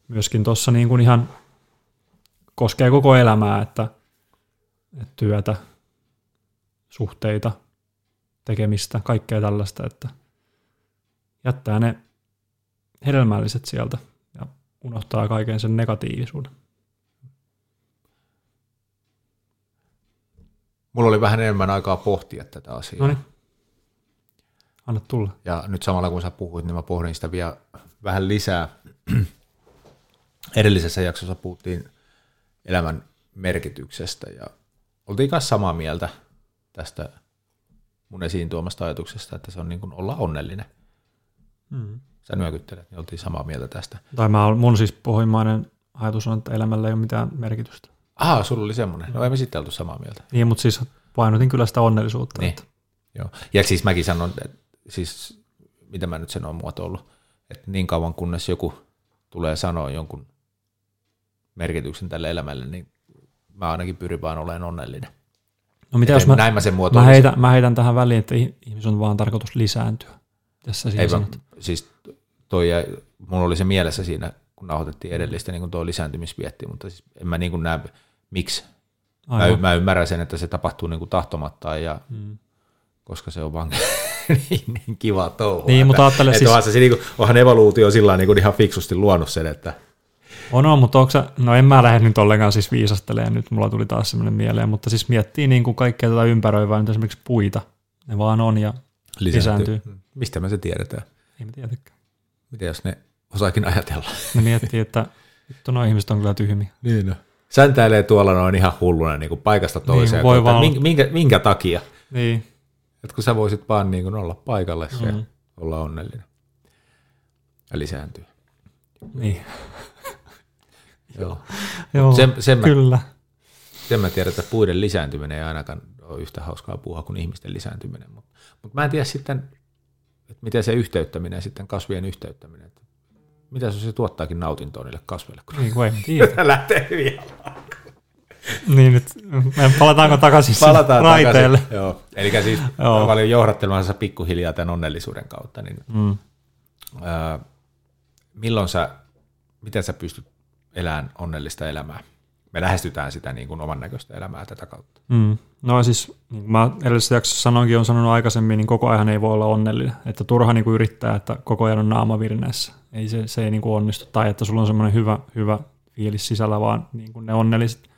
myöskin tuossa niin kuin ihan koskee koko elämää, että, että työtä, suhteita, tekemistä, kaikkea tällaista, että jättää ne hedelmälliset sieltä ja unohtaa kaiken sen negatiivisuuden. Mulla oli vähän enemmän aikaa pohtia tätä asiaa. No niin, anna tulla. Ja nyt samalla kun sä puhuit, niin mä pohdin sitä vielä vähän lisää. Edellisessä jaksossa puhuttiin elämän merkityksestä ja oltiin kanssa samaa mieltä tästä mun esiin tuomasta ajatuksesta, että se on niin kuin olla onnellinen. Mm. Sä nyökyttelet, niin oltiin samaa mieltä tästä. Tai mä, mun siis pohjimmainen ajatus on, että elämällä ei ole mitään merkitystä. Ah, sulla oli semmoinen. No ei me sitten oltu samaa mieltä. Niin, mutta siis painotin kyllä sitä onnellisuutta. Niin. Että, Joo. Ja siis mäkin sanon, että siis mitä mä nyt sen on muotoillut, että niin kauan kunnes joku tulee sanoa jonkun merkityksen tälle elämälle, niin mä ainakin pyrin vaan olemaan onnellinen. No mitä jos mä, näin mä sen mä, heitän, mä heitän tähän väliin, että ih- ihmisen on vaan tarkoitus lisääntyä. Tässä Ei, mä, siis toi, mulla oli se mielessä siinä, kun nauhoitettiin edellistä, niin kuin tuo lisääntymisvietti, mutta siis en mä niin kuin näe, miksi. Mä, mä, ymmärrän sen, että se tapahtuu niin kuin tahtomattaan, ja, Mm. Koska se on vaan niin, niin kiva touhua. Niin, mutta ajattele siis- onhan, se, niin kuin, onhan evoluutio sillä niin kuin ihan fiksusti luonut sen, että On, on, mutta onko no en mä lähde nyt ollenkaan siis viisastelemaan, nyt mulla tuli taas semmoinen mieleen, mutta siis miettii niin kuin kaikkea tätä ympäröivää, nyt esimerkiksi puita, ne vaan on ja lisääntyy. Mm. Mistä me se tiedetään? ei me tietenkään. Miten jos ne osaakin ajatella? Ne miettii, että vittu nuo ihmiset on kyllä tyhmiä. Niin no. Säntäilee tuolla noin ihan hulluna niin kuin paikasta toiseen. voi että vaan- minkä, minkä, minkä takia? Niin, Että kun sä voisit vaan niin kuin olla paikalle ja Mm. olla onnellinen ja lisääntyä. niin. Joo. Joo, Sen, sen, mä, kyllä. sen mä tiedän, että puiden lisääntyminen ei ainakaan ole yhtä hauskaa puhua kuin ihmisten lisääntyminen. Mutta mut mä en tiedä sitten, että miten se yhteyttäminen, sitten kasvien yhteyttäminen, että mitä se, tuottaakin nautintoa niille kasveille, kun Niin kuin ei tiedä. lähtee hyvin. niin nyt, palataanko takaisin Palataan raiteelle? takaisin. Joo. Eli siis Joo. mä olin johdattelemassa pikkuhiljaa tämän onnellisuuden kautta, niin Mm. ää, milloin sä, miten sä pystyt elämään onnellista elämää? Me lähestytään sitä niin kuin oman näköistä elämää tätä kautta. Mm. No siis, niin kuin mä edellisessä jaksossa sanoinkin, on sanonut aikaisemmin, niin koko ajan ei voi olla onnellinen. Että turha niin kuin yrittää, että koko ajan on naama virneessä. Ei se, se ei niin kuin onnistu. Tai että sulla on semmoinen hyvä, hyvä fiilis sisällä, vaan niin kuin ne onnelliset,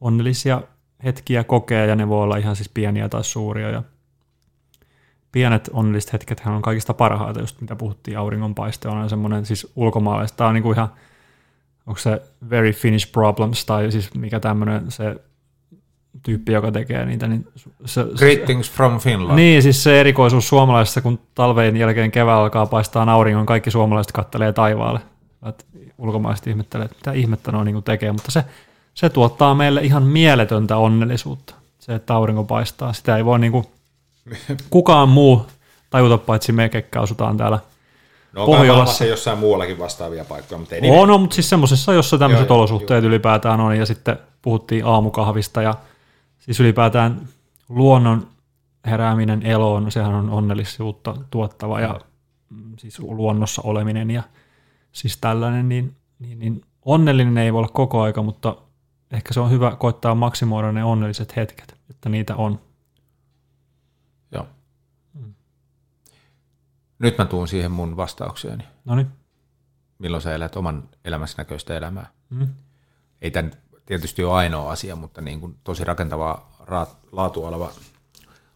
onnellisia hetkiä kokee, ja ne voi olla ihan siis pieniä tai suuria. Ja pienet onnelliset hetket on kaikista parhaita, just mitä puhuttiin, auringonpaiste on semmoinen siis ulkomaalaista. Tämä on niin kuin ihan, onko se Very Finnish Problems, tai siis mikä tämmöinen se tyyppi, joka tekee niitä, niin se, Greetings from Finland. niin, siis se erikoisuus suomalaisessa, kun talveen jälkeen keväällä alkaa paistaa auringon, kaikki suomalaiset kattelee taivaalle. Et ulkomaalaiset ihmettelee, että mitä ihmettä nuo niin tekee, mutta se, se tuottaa meille ihan mieletöntä onnellisuutta, se, että aurinko paistaa. Sitä ei voi niin kuin kukaan muu tajuta, paitsi me, ketkä asutaan täällä. no, Pohjolassa. jossain muuallakin vastaavia paikkoja, mutta ei niin. On, on, mutta siis semmoisessa, jossa tämmöiset Joo, joo, olosuhteet ylipäätään on, ja sitten puhuttiin aamukahvista, ja siis ylipäätään luonnon herääminen eloon, sehän on onnellisuutta tuottava, ja mm, siis luonnossa oleminen, ja siis tällainen, niin, niin, niin onnellinen ei voi olla koko aika, mutta ehkä se on hyvä koittaa maksimoida ne onnelliset hetket, että niitä on. Joo. Nyt mä tuun siihen mun vastaukseeni. No niin. Milloin sä elät oman elämässä näköistä elämää? Mm. Ei tämä tietysti ole ainoa asia, mutta niin kuin tosi rakentava laatu oleva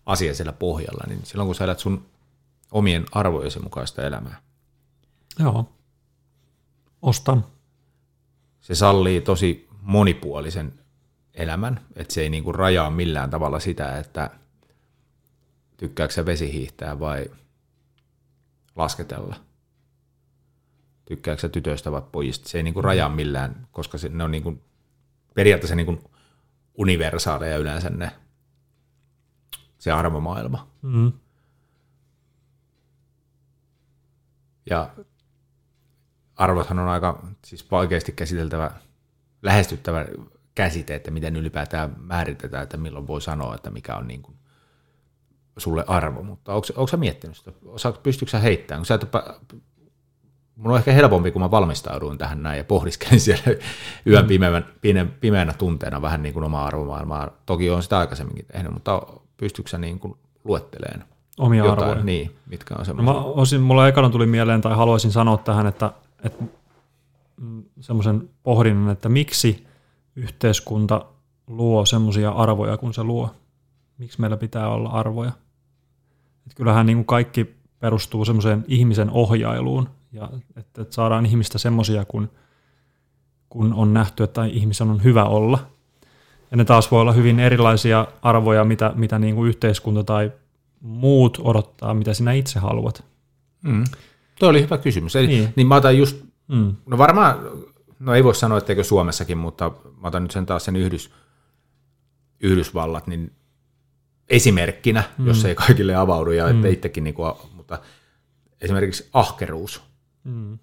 asia siellä pohjalla, niin silloin kun sä elät sun omien arvojesi mukaista elämää, Joo. Ostan. se sallii tosi monipuolisen elämän, että se ei niin kuin rajaa millään tavalla sitä, että tykkääkö sä vesihiihtää vai lasketella. Tykkääkö sä tytöistä vai pojista. Se ei niin kuin rajaa millään, koska se, ne on niin kuin periaatteessa niin kuin universaaleja yleensä ne, se arvomaailma. Mm. Ja arvothan on aika siis vaikeasti käsiteltävä, lähestyttävä käsite, että miten ylipäätään määritetään, että milloin voi sanoa, että mikä on niin kuin sulle arvo. Mutta onko, onko sä miettinyt sitä? Osaat, pystytkö sä heittämään? Sä et, ole- mun on ehkä helpompi, kun mä valmistauduin tähän näin ja pohdiskelin siellä yön pimeän, pimeän, pimeänä tunteena vähän niin kuin omaa arvomaailmaa. Toki on sitä aikaisemminkin tehnyt, mutta pystytkö sä niin kuin luetteleen Omia jotain, arvoja. niin, mitkä on No semmoisia? mä osin, mulla ekana tuli mieleen tai haluaisin sanoa tähän, että, että semmoisen pohdinnan, että miksi yhteiskunta luo semmoisia arvoja, kun se luo. Miksi meillä pitää olla arvoja? Et kyllähän niin kuin kaikki perustuu semmoiseen ihmisen ohjailuun, ja että, saadaan ihmistä semmoisia, kun, kun on nähty, että ihmisen on hyvä olla. Ja ne taas voi olla hyvin erilaisia arvoja, mitä, mitä niin kuin yhteiskunta tai muut odottaa, mitä sinä itse haluat. Mm. Tuo oli hyvä kysymys. Eli, niin. Niin. niin mä otan just, Mm. no varmaan, no ei voi sanoa, etteikö Suomessakin, mutta mä otan nyt sen taas sen Yhdys, Yhdysvallat, niin esimerkkinä, mm. jos ei kaikille avaudu, ja mm. itsekin, niin kuin, mutta esimerkiksi ahkeruus, Mm.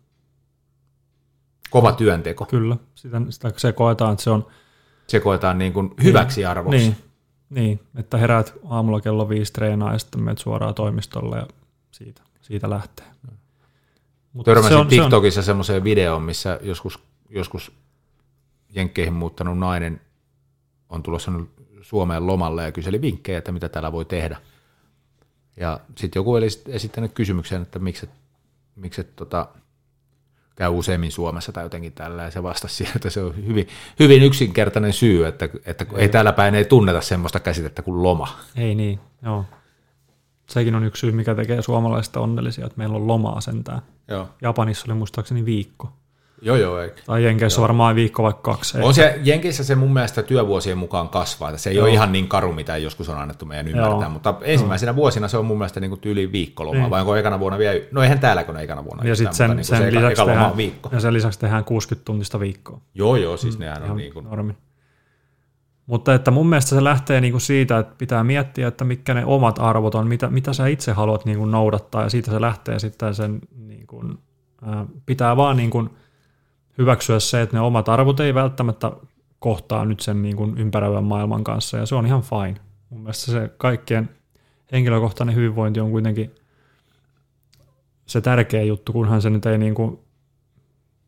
kova työnteko, Kyllä, sitä, sitä se koetaan, että se on se koetaan niin kuin hyväksi arvoksi. niin, Niin, että heräät aamulla kello viisi treenaa ja sitten menet suoraan toimistolle ja siitä, siitä lähtee. Mutta Törmäsin se on, TikTokissa se on... semmoiseen videoon, missä joskus, joskus Jenkkeihin muuttanut nainen on tulossa Suomeen lomalle ja kyseli vinkkejä, että mitä täällä voi tehdä. Ja sitten joku oli esittänyt kysymyksen, että miksi, miksi tota, käy useimmin Suomessa tai jotenkin tällä, ja se vastasi siihen, että se on hyvin, hyvin yksinkertainen syy, että, että ei täällä päin ei tunneta semmoista käsitettä kuin loma. Ei niin, joo. Sekin on yksi syy, mikä tekee suomalaista onnellisia, että meillä on lomaa sentään. Joo. Japanissa oli muistaakseni viikko. Joo, joo. Ei. Tai Jenkeissä joo. varmaan viikko vaikka kaksi. On se, Jenkeissä se mun mielestä työvuosien mukaan kasvaa, se ei joo. ole ihan niin karu, mitä joskus on annettu meidän ymmärtää, joo. mutta ensimmäisenä joo. vuosina se on mun mielestä niin kuin tyyli viikkoloma, niin. vai onko ekana vuonna vielä, no eihän täälläkään ekana vuonna. Ja sitten sen, niin sen, sen, lisäksi tehdään, viikko. ja sen lisäksi tehdään 60 tuntista viikkoa. Joo, joo, siis mm, nehän on niin kuin... Normi. Mutta että mun mielestä se lähtee niinku siitä, että pitää miettiä, että mitkä ne omat arvot on, mitä, mitä sä itse haluat niinku noudattaa, ja siitä se lähtee sitten sen, niinku, ää, pitää vaan niinku, hyväksyä se, että ne omat arvot ei välttämättä kohtaa nyt sen niin kuin ympäröivän maailman kanssa, ja se on ihan fine. Mun mielestä se kaikkien henkilökohtainen hyvinvointi on kuitenkin se tärkeä juttu, kunhan se nyt ei niin kuin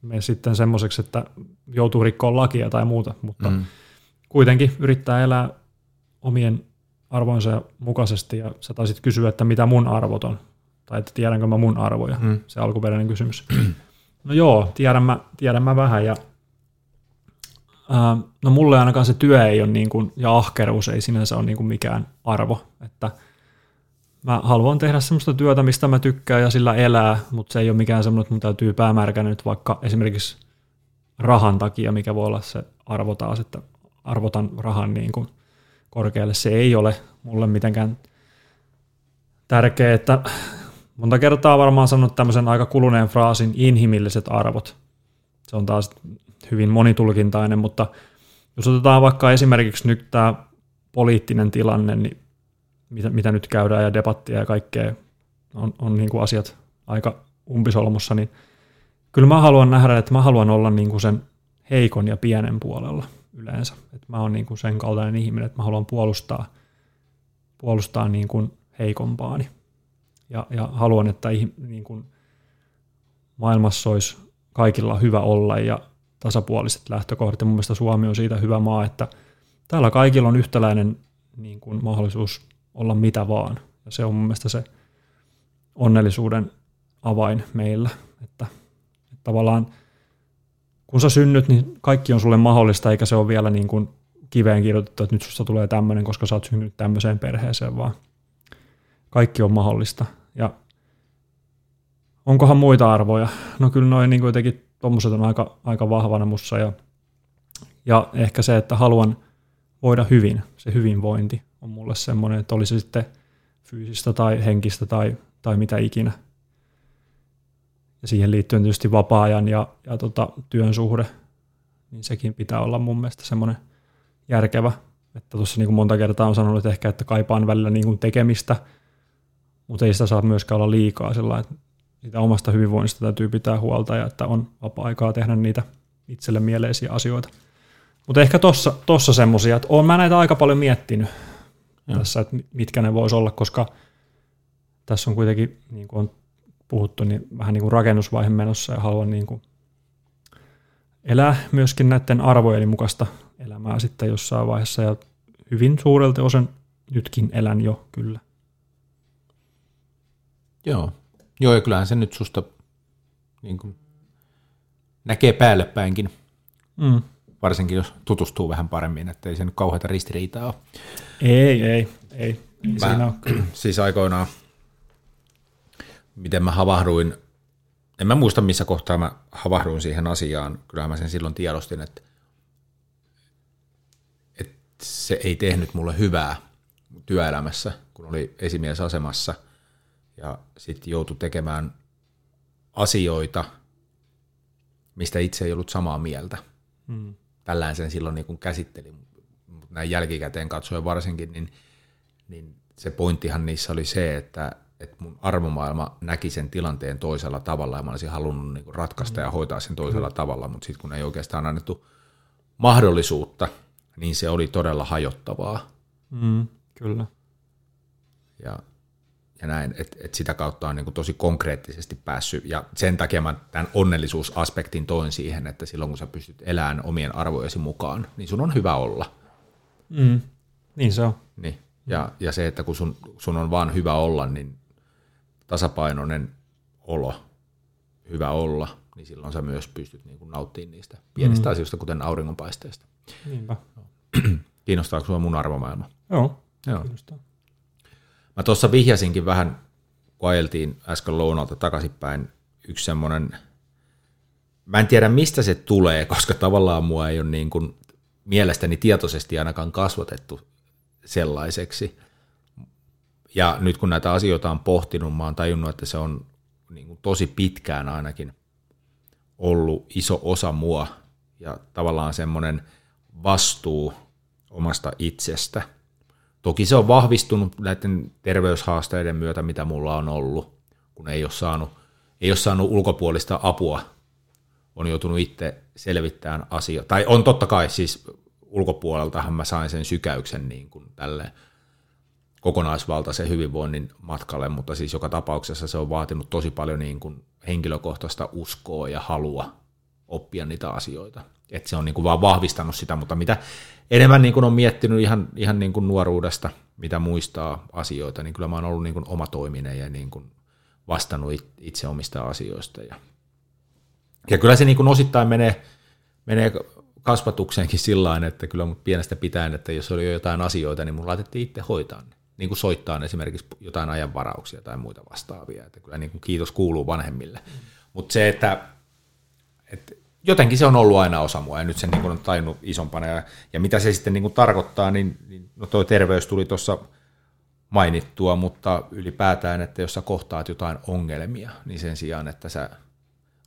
mene sitten semmoiseksi, että joutuu rikkoon lakia tai muuta, mutta mm. Kuitenkin yrittää elää omien arvoinsa mukaisesti, ja sä taisit kysyä, että mitä mun arvot on, tai että tiedänkö mä mun arvoja, mm. se alkuperäinen kysymys. No joo, tiedän mä, tiedän mä vähän ja ää, no mulle ainakaan se työ ei ole niin kuin, ja ahkeruus ei sinänsä ole niin kuin mikään arvo, että mä haluan tehdä semmoista työtä, mistä mä tykkään ja sillä elää, mutta se ei ole mikään semmoinen, että mun täytyy päämärkänä nyt vaikka esimerkiksi rahan takia, mikä voi olla se arvo taas, että arvotan rahan niin kuin korkealle. Se ei ole mulle mitenkään tärkeää, että monta kertaa varmaan sanonut tämmöisen aika kuluneen fraasin inhimilliset arvot. Se on taas hyvin monitulkintainen, mutta jos otetaan vaikka esimerkiksi nyt tämä poliittinen tilanne, niin mitä, mitä nyt käydään ja debattia ja kaikkea on, on niin kuin asiat aika umpisolmussa, niin kyllä mä haluan nähdä, että mä haluan olla niin kuin sen heikon ja pienen puolella yleensä. Että mä oon niin sen kaltainen ihminen, että mä haluan puolustaa, puolustaa niin kuin heikompaani ja, ja haluan, että niin kuin maailmassa olisi kaikilla hyvä olla ja tasapuoliset lähtökohdat. Ja mun mielestä Suomi on siitä hyvä maa, että täällä kaikilla on yhtäläinen niin kuin mahdollisuus olla mitä vaan. Ja se on mun mielestä se onnellisuuden avain meillä, että, että tavallaan kun sä synnyt, niin kaikki on sulle mahdollista, eikä se ole vielä niin kuin kiveen kirjoitettu, että nyt susta tulee tämmöinen, koska sä oot syntynyt tämmöiseen perheeseen, vaan kaikki on mahdollista. Ja onkohan muita arvoja? No kyllä noin niin kuitenkin tuommoiset on aika, aika vahvana mussa ja, ja ehkä se, että haluan voida hyvin, se hyvinvointi on mulle semmoinen, että olisi sitten fyysistä tai henkistä tai, tai mitä ikinä. Ja siihen liittyen tietysti vapaa-ajan ja, ja tota, työn suhde, niin sekin pitää olla mun mielestä semmoinen järkevä. Että tuossa niin kuin monta kertaa on sanonut että ehkä, että kaipaan välillä niin kuin tekemistä – mutta ei sitä saa myöskään olla liikaa sillä että siitä omasta hyvinvoinnista täytyy pitää huolta ja että on vapaa-aikaa tehdä niitä itselle mieleisiä asioita. Mutta ehkä tossa, tossa semmoisia, että olen mä näitä aika paljon miettinyt Joo. tässä, että mitkä ne voisi olla, koska tässä on kuitenkin, niin kuin on puhuttu, niin vähän niin kuin rakennusvaihe menossa ja haluan niin kuin elää myöskin näiden arvojeni mukaista elämää sitten jossain vaiheessa ja hyvin suurelta osin nytkin elän jo kyllä. Joo. Joo, ja kyllähän se nyt susta niin kuin, näkee päälle päinkin. Mm. Varsinkin jos tutustuu vähän paremmin, että ei se nyt kauheita ristiriitaa ole. Ei, ei, ei. ei mä, siinä ole. Siis aikoinaan, miten mä havahduin, en mä muista missä kohtaa mä havahduin siihen asiaan, kyllähän mä sen silloin tiedostin, että, että se ei tehnyt mulle hyvää työelämässä, kun oli esimiesasemassa – ja sitten joutui tekemään asioita, mistä itse ei ollut samaa mieltä. Mm. Tällään sen silloin niin kuin käsittelin, mutta näin jälkikäteen katsoen varsinkin, niin, niin se pointtihan niissä oli se, että, että mun arvomaailma näki sen tilanteen toisella tavalla ja mä olisin halunnut niin ratkaista mm. ja hoitaa sen toisella mm. tavalla, mutta sitten kun ei oikeastaan annettu mahdollisuutta, niin se oli todella hajottavaa. Mm, kyllä. Ja, ja näin, että et sitä kautta on niin tosi konkreettisesti päässyt, ja sen takia mä tämän onnellisuusaspektin toin siihen, että silloin kun sä pystyt elämään omien arvojesi mukaan, niin sun on hyvä olla. Mm, niin se on. Niin. Ja, ja se, että kun sun, sun on vaan hyvä olla, niin tasapainoinen olo, hyvä olla, niin silloin sä myös pystyt niin kuin nauttimaan niistä pienistä mm. asioista, kuten auringonpaisteesta. Niinpä. Kiinnostaako sinua mun arvomaailma? Joo, Joo. kiinnostaa. Mä tuossa vihjasinkin vähän, kun ajeltiin äsken lounalta takaisinpäin, yksi semmoinen, mä en tiedä mistä se tulee, koska tavallaan mua ei ole niin kuin mielestäni tietoisesti ainakaan kasvatettu sellaiseksi. Ja nyt kun näitä asioita on pohtinut, mä oon tajunnut, että se on niin kuin tosi pitkään ainakin ollut iso osa mua ja tavallaan semmoinen vastuu omasta itsestä. Toki se on vahvistunut näiden terveyshaasteiden myötä, mitä mulla on ollut, kun ei ole saanut, ei ole saanut ulkopuolista apua. On joutunut itse selvittämään asioita. Tai on totta kai siis ulkopuoleltahan mä sain sen sykäyksen niin kuin tälleen kokonaisvaltaisen hyvinvoinnin matkalle, mutta siis joka tapauksessa se on vaatinut tosi paljon niin kuin henkilökohtaista uskoa ja halua oppia niitä asioita. Et se on niin kuin vaan vahvistanut sitä, mutta mitä enemmän niin kuin on miettinyt ihan, ihan niin kuin nuoruudesta, mitä muistaa asioita, niin kyllä mä oon ollut niin kuin omatoiminen ja niin kuin vastannut itse omista asioista. Ja, ja kyllä se niin kuin osittain menee, menee kasvatukseenkin sillä että kyllä mut pienestä pitäen, että jos oli jo jotain asioita, niin mun laitettiin itse hoitaa ne. Niin kuin soittaa esimerkiksi jotain ajanvarauksia tai muita vastaavia. Että kyllä niin kuin kiitos kuuluu vanhemmille. Mm. Mutta se, että, että jotenkin se on ollut aina osa mua ja nyt sen niin kuin on tainnut isompana. Ja, ja mitä se sitten niin kuin tarkoittaa, niin, niin no toi terveys tuli tuossa mainittua, mutta ylipäätään, että jos sä kohtaat jotain ongelmia, niin sen sijaan, että sä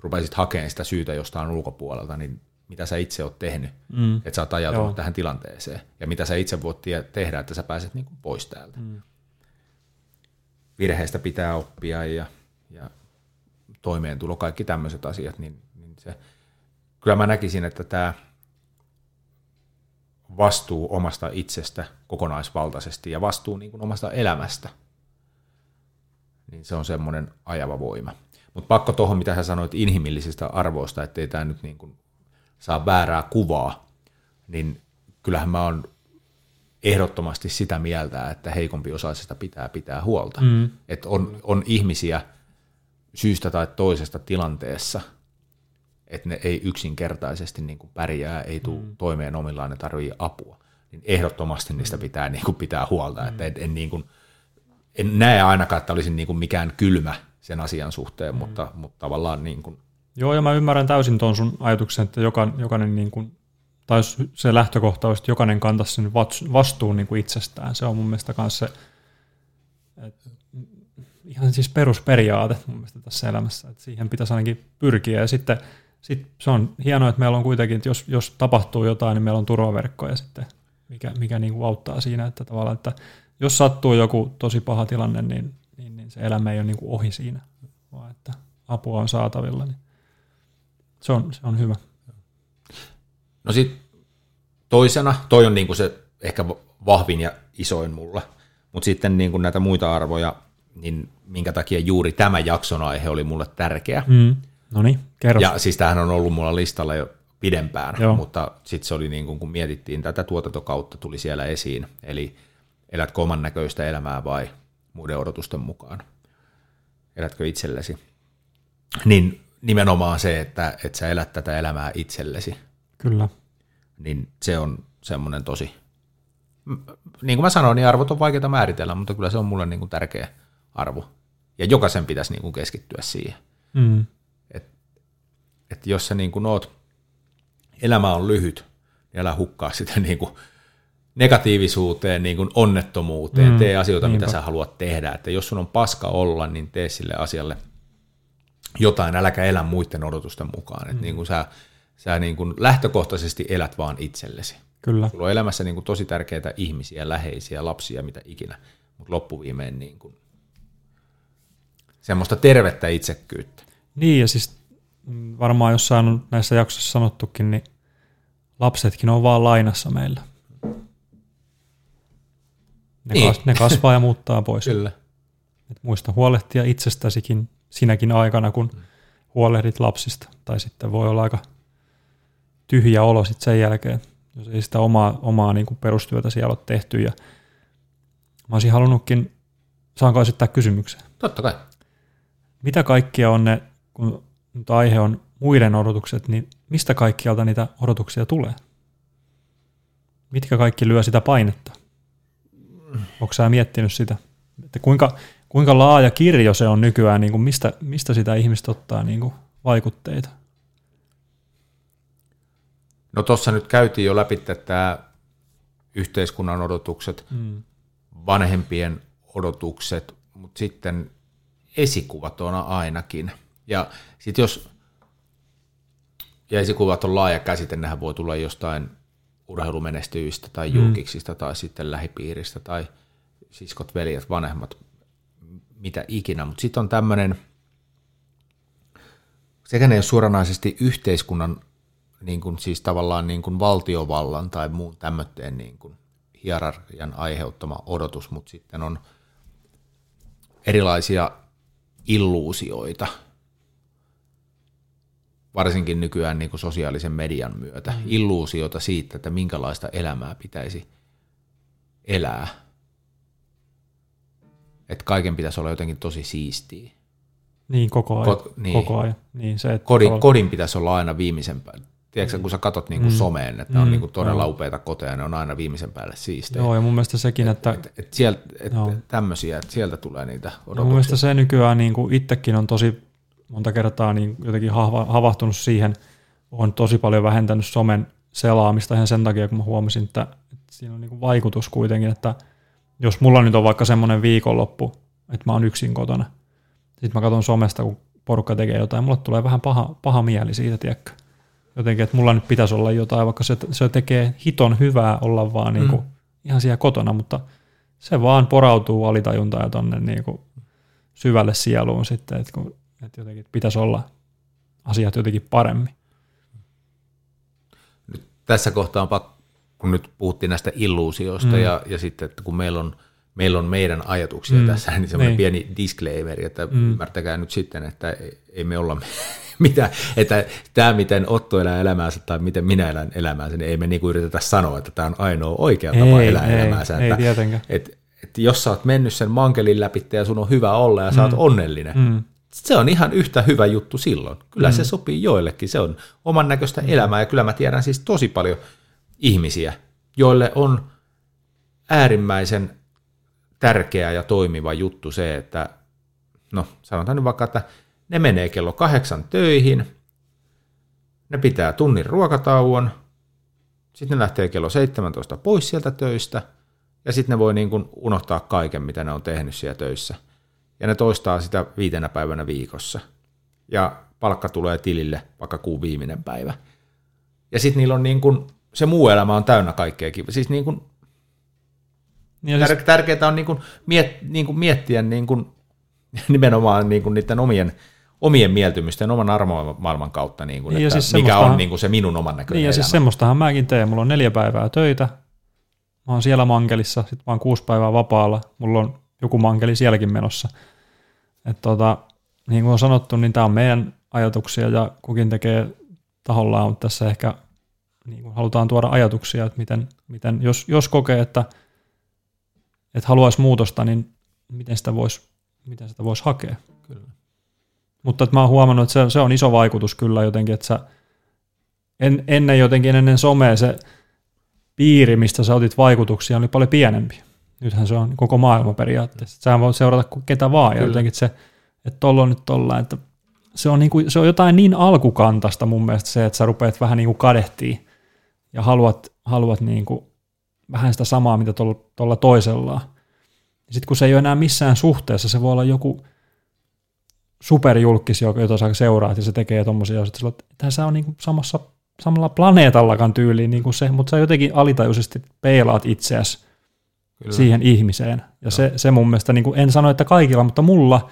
rupesit hakemaan sitä syytä jostain ulkopuolelta, niin mitä sä itse oot tehnyt, mm. että sä oot ajautunut Joo. tähän tilanteeseen, ja mitä sä itse voit tehdä, että sä pääset niin kuin pois täältä. Mm. Virheistä pitää oppia ja, ja toimeentulo, kaikki tämmöiset asiat, niin, niin se, kyllä mä näkisin, että tämä vastuu omasta itsestä kokonaisvaltaisesti ja vastuu niin kuin omasta elämästä, niin se on semmoinen ajava voima. Mutta pakko tuohon, mitä sä sanoit inhimillisistä arvoista, ettei tämä nyt niin kuin saa väärää kuvaa, niin kyllähän mä oon ehdottomasti sitä mieltä, että heikompi osaisesta pitää pitää huolta. Mm. Että on, on ihmisiä syystä tai toisesta tilanteessa, että ne ei yksinkertaisesti niin kuin pärjää, ei tule mm. toimeen omillaan, ne tarvii apua. Niin ehdottomasti niistä mm. pitää niin kuin pitää huolta. Mm. Että en, en, niin kuin, en näe ainakaan, että olisin niin kuin mikään kylmä sen asian suhteen, mm. mutta, mutta tavallaan niin kuin Joo, ja mä ymmärrän täysin tuon sun ajatuksen, että joka, jokainen, niin kuin, tai se lähtökohta olisi, että jokainen kantaisi sen vastuun niin kuin itsestään. Se on mun mielestä myös se, että ihan siis perusperiaate mun mielestä tässä elämässä, että siihen pitäisi ainakin pyrkiä. Ja sitten sit se on hienoa, että meillä on kuitenkin, että jos, jos tapahtuu jotain, niin meillä on turvaverkkoja sitten, mikä, mikä niin kuin auttaa siinä, että tavallaan, että jos sattuu joku tosi paha tilanne, niin, niin, niin se elämä ei ole niin kuin ohi siinä, vaan että apua on saatavilla. Niin se on, se on hyvä. No sitten toisena, toi on niinku se ehkä vahvin ja isoin mulla, mutta sitten niinku näitä muita arvoja, niin minkä takia juuri tämä jakson aihe oli mulle tärkeä. Mm. No niin, kerro. Ja siis tämähän on ollut mulla listalla jo pidempään, Joo. mutta sitten se oli niin kuin, kun mietittiin tätä tuotantokautta, tuli siellä esiin, eli elätkö oman näköistä elämää vai muiden odotusten mukaan? Elätkö itsellesi? Niin nimenomaan se, että, että sä elät tätä elämää itsellesi. Kyllä. Niin se on semmoinen tosi, niin kuin mä sanoin, niin arvot on vaikeita määritellä, mutta kyllä se on mulle niin kuin tärkeä arvo. Ja jokaisen pitäisi niin kuin keskittyä siihen. Mm. Et, et jos sä niin kuin oot, elämä on lyhyt, niin älä hukkaa sitä niin kuin negatiivisuuteen, niin kuin onnettomuuteen, mm. tee asioita, Niinpä. mitä sä haluat tehdä. Että jos sun on paska olla, niin tee sille asialle – jotain, äläkä elä muiden odotusten mukaan. Mm. Et niin kuin sä sä niin kuin lähtökohtaisesti elät vaan itsellesi. Kyllä. Sulla on elämässä niin kuin tosi tärkeitä ihmisiä, läheisiä, lapsia, mitä ikinä, mutta loppuviimein niin kuin semmoista tervettä itsekkyyttä. Niin, ja siis varmaan jossain on näissä jaksoissa sanottukin, niin lapsetkin on vaan lainassa meillä. Ne, Niin. kas, ne kasvaa ja muuttaa pois. Kyllä. Et muista huolehtia itsestäsikin sinäkin aikana, kun huolehdit lapsista. Tai sitten voi olla aika tyhjä olo sit sen jälkeen, jos ei sitä omaa, omaa niin kuin perustyötä siellä ole tehty. Ja mä olisin halunnutkin, saanko esittää kysymyksen? Totta kai. Mitä kaikkia on ne, kun nyt aihe on muiden odotukset, niin mistä kaikkialta niitä odotuksia tulee? Mitkä kaikki lyö sitä painetta? Onko sä miettinyt sitä? Että kuinka, kuinka laaja kirjo se on nykyään, niin kuin mistä, mistä sitä ihmistä ottaa niin kuin vaikutteita? No tuossa nyt käytiin jo läpi tämä yhteiskunnan odotukset, Mm. vanhempien odotukset, mutta sitten esikuvat on ainakin. Ja sitten jos, ja esikuvat on laaja käsite, nehän voi tulla jostain urheilumenestyjistä tai julkiksista tai sitten lähipiiristä tai siskot, veljet, vanhemmat, mitä ikinä. Mutta sitten on tämmöinen, sekä ne ei ole suoranaisesti yhteiskunnan, niin kuin, siis tavallaan niin kuin valtiovallan tai muun tämmöinen niin kuin hierarkian aiheuttama odotus, mutta sitten on erilaisia illuusioita, varsinkin nykyään niin kuin sosiaalisen median myötä, mm. illuusioita siitä, että minkälaista elämää pitäisi elää. Että kaiken pitäisi olla jotenkin tosi siistiä. Niin, koko ajan. Kot- niin. Koko ajan. Niin, se, että Kodin, tavallaan- kodin pitäisi olla aina viimeisen päälle. Tiedätkö, kun sä katot niin kuin someen, että ne on Mm, niin kuin todella joo. upeita koteja, ne on aina viimeisen päälle siistejä. Joo, ja mun mielestä sekin, että Et, et sieltä, et Joo. tämmöisiä, että sieltä tulee niitä No mun odotuksia. mielestä se nykyään niin kuin itsekin on tosi monta kertaa niin jotenkin hava, havahtunut siihen, on tosi paljon vähentänyt somen selaamista ihan sen takia, kun mä huomasin, että, että siinä on niin kuin vaikutus kuitenkin, että jos mulla nyt on vaikka semmoinen viikonloppu, että mä oon yksin kotona, sitten mä katson somesta, kun porukka tekee jotain, mulle tulee vähän paha, paha mieli siitä, tiedätkö? Jotenkin, että mulla nyt pitäisi olla jotain, vaikka se, se tekee hiton hyvää olla vaan niin kuin, Mm. ihan siellä kotona, mutta se vaan porautuu alitajuntaan ja tonne niin kuin syvälle sieluun sitten, että, kun, että jotenkin pitäisi olla asiat jotenkin paremmin. nyt tässä kohtaa on pakko, kun nyt puhuttiin näistä illuusioista mm. ja, ja sitten, että kun meillä on, meillä on meidän ajatuksia mm. Mm. tässä, niin semmoinen Niin. pieni disclaimer, että mm. ymmärtäkää nyt sitten, että ei- ei me olla mitä, että tämä miten Otto elää elämäänsä tai miten minä elän elämäänsä, niin ei me niinku yritetä sanoa, että tämä on ainoa oikea tapa Ei, elää ei, elämäänsä. ei että, tietenkään. et, et jos sä oot mennyt sen mankelin läpi ja sun on hyvä olla ja sä oot onnellinen, Mm. se on ihan yhtä hyvä juttu silloin. Kyllä mm. se sopii joillekin, se on oman näköistä elämää ja kyllä mä tiedän siis tosi paljon ihmisiä, joille on äärimmäisen tärkeä ja toimiva juttu se, että no sanotaan nyt vaikka, että ne menee kello kahdeksan töihin, ne pitää tunnin ruokatauon, sitten ne lähtee kello 17 pois sieltä töistä, ja sitten ne voi niin kuin unohtaa kaiken, mitä ne on tehnyt siellä töissä. Ja ne toistaa sitä viitenä päivänä viikossa. Ja palkka tulee tilille vaikka kuun viimeinen päivä. Ja sitten niillä on niin kuin, se muu elämä on täynnä kaikkea kiva. Siis niin kuin, Niin siis, tär- tärkeää on niin kuin miet, niin kuin miettiä niin kuin, nimenomaan niin kuin niiden omien, omien mieltymysten, oman arvomaailman kautta, niin kuin, Niin että siis mikä on niin kuin se minun oman näköinen niin ja elämä. siis semmoistahan mäkin teen. Mulla on neljä päivää töitä. Mä oon siellä mankelissa, sitten mä oon kuusi päivää vapaalla. Mulla on joku mankeli sielläkin menossa. Et tota, niin kuin on sanottu, niin tämä on meidän ajatuksia ja kukin tekee tahollaan, mutta tässä ehkä niin kuin halutaan tuoda ajatuksia, että miten, miten jos, jos kokee, että, että haluaisi muutosta, niin miten sitä voisi miten sitä vois hakea. Kyllä. Mutta että mä oon huomannut, että se, se on iso vaikutus kyllä jotenkin, että sä en, ennen jotenkin ennen somea se piiri, mistä sä otit vaikutuksia, oli paljon pienempi. Nythän se on koko maailma periaatteessa. Sä voit seurata ketä vaan, ja Kyllä. jotenkin se, että tolla on nyt tolla, että se on, niin kuin, se on jotain niin alkukantasta mun mielestä se, että sä rupeat vähän niin kuin kadehtii ja haluat, haluat niin kuin vähän sitä samaa, mitä tuolla, toisella. Sitten kun se ei ole enää missään suhteessa, se voi olla joku superjulkis, jota sä seuraat ja se tekee tommosia asioita, että tämä se on niin kuin samassa, samalla planeetallakaan tyyliin niin kuin se, mutta sä jotenkin alitajuisesti peilaat itseäsi Kyllä. siihen ihmiseen. Ja se, se mun mielestä, niin kuin, en sano, että kaikilla, mutta mulla,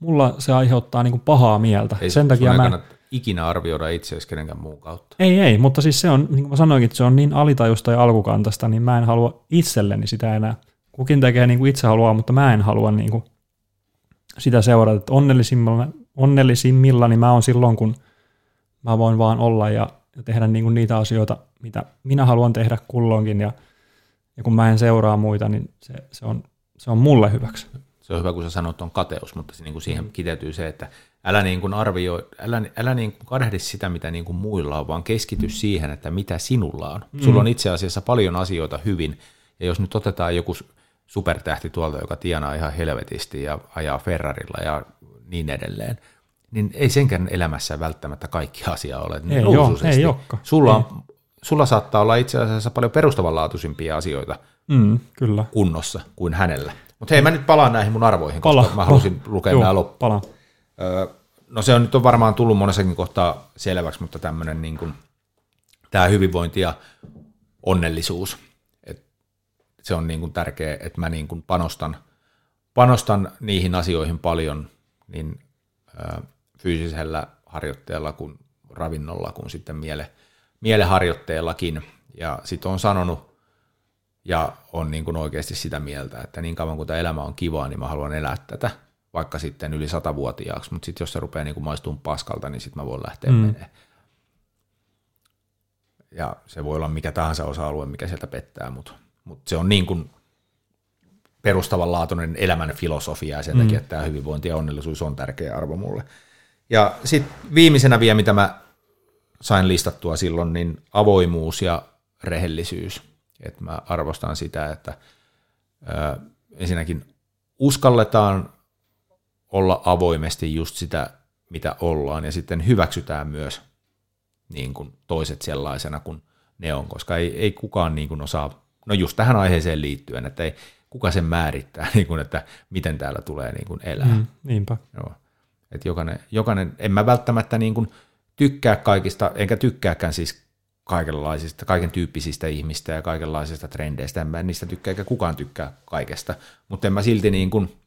mulla se aiheuttaa niin kuin pahaa mieltä. Ei Sen takia mä... kannata ikinä arvioida itseäsi kenenkään muun kautta. Ei, ei, mutta siis se on, niin kuin mä sanoinkin, että se on niin alitajusta ja alkukantasta, niin mä en halua itselleni sitä enää kukin tekee niin kuin itse haluaa, mutta mä en halua niin kuin sitä seurata, että onnellisimmilla, onnellisimmilla niin mä oon silloin, kun mä voin vaan olla ja, ja tehdä niin kuin niitä asioita, mitä minä haluan tehdä kulloinkin ja, ja kun mä en seuraa muita, niin se, se, on, se on mulle hyväksi. Se on hyvä, kun sä sanot on kateus, mutta se, niin kuin siihen kiteytyy se, että älä niin kuin arvioi, älä, älä niin kuin kadehdi sitä, mitä niin kuin muilla on, vaan keskity siihen, että mitä sinulla on. Mm. Sulla on itse asiassa paljon asioita hyvin, ja jos nyt otetaan joku supertähti tuolta, joka tienaa ihan helvetisti ja ajaa Ferrarilla ja niin edelleen, niin ei senkään elämässä välttämättä kaikki asia ole niin ei, joo, ei Sulla, on, sulla saattaa olla itse asiassa paljon perustavanlaatuisimpia asioita mm, kyllä. kunnossa kuin hänellä. Mutta hei, mä nyt palaan näihin mun arvoihin, koska pala, mä halusin pala. lukea nämä loppuun. No se on nyt on varmaan tullut monessakin kohtaa selväksi, mutta tämmöinen niin kuin, tämä hyvinvointi ja onnellisuus, et se on niin kuin tärkeä, että mä niin kuin panostan, panostan niihin asioihin paljon niin fyysisellä harjoitteella kuin ravinnolla kuin sitten miele, mieleharjoitteellakin. Ja sitten on sanonut ja on niin kuin oikeasti sitä mieltä, että niin kauan kuin tämä elämä on kivaa, niin mä haluan elää tätä, vaikka sitten yli satavuotiaaksi, mutta sitten jos se rupeaa niin kuin maistumaan paskalta, niin sitten mä voin lähteä mm. menemään. Ja se voi olla mikä tahansa osa-alue, mikä sieltä pettää, mutta, mutta se on niin kuin perustavanlaatuinen elämän filosofia ja sen mm. takia, että tämä hyvinvointi ja onnellisuus on tärkeä arvo mulle. Ja sitten viimeisenä vielä, mitä mä sain listattua silloin, niin avoimuus ja rehellisyys. Et mä arvostan sitä, että ö, ensinnäkin uskalletaan olla avoimesti just sitä, mitä ollaan, ja sitten hyväksytään myös niin kuin toiset sellaisena kuin ne on, koska ei, ei kukaan niin kuin osaa, no just tähän aiheeseen liittyen, että ei kuka sen määrittää, niin kuin, että miten täällä tulee niin kuin elää. Mm, niinpä. Joo. Et jokainen, jokainen, en mä välttämättä niin kuin tykkää kaikista, enkä tykkääkään siis kaikenlaisista, kaiken tyyppisistä ihmistä ja kaikenlaisista trendeistä. En mä niistä tykkää, eikä kukaan tykkää kaikesta, mutta en mä silti niin kuin,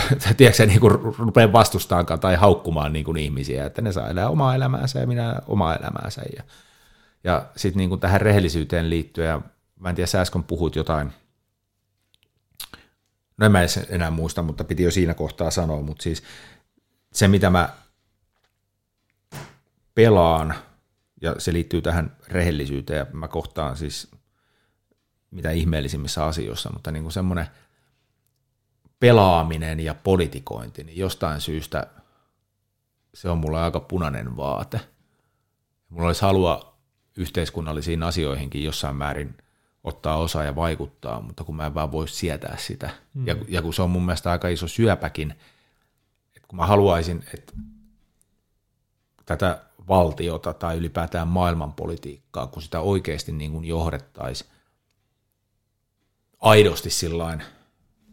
tiedätkö, niin kuin rupean vastustaankaan tai haukkumaan niin kuin ihmisiä, että ne saa elää omaa elämäänsä ja minä omaa elämäänsä. Ja, ja sitten niin tähän rehellisyyteen liittyen, ja mä en tiedä, sä äsken puhut jotain, no en mä enää muista, mutta piti jo siinä kohtaa sanoa, mutta siis se, mitä mä pelaan, ja se liittyy tähän rehellisyyteen, ja mä kohtaan siis mitä ihmeellisimmissä asioissa, mutta niin semmoinen pelaaminen ja politikointi, niin jostain syystä se on mulle aika punainen vaate. Mulla olisi halua yhteiskunnallisiin asioihinkin jossain määrin ottaa osaa ja vaikuttaa, mutta kun mä en vaan voi sietää sitä. Mm. Ja, ja kun se on mun mielestä aika iso syöpäkin, että kun mä haluaisin, että tätä valtiota tai ylipäätään maailmanpolitiikkaa, kun sitä oikeasti niin kuin johdettaisiin aidosti sillain,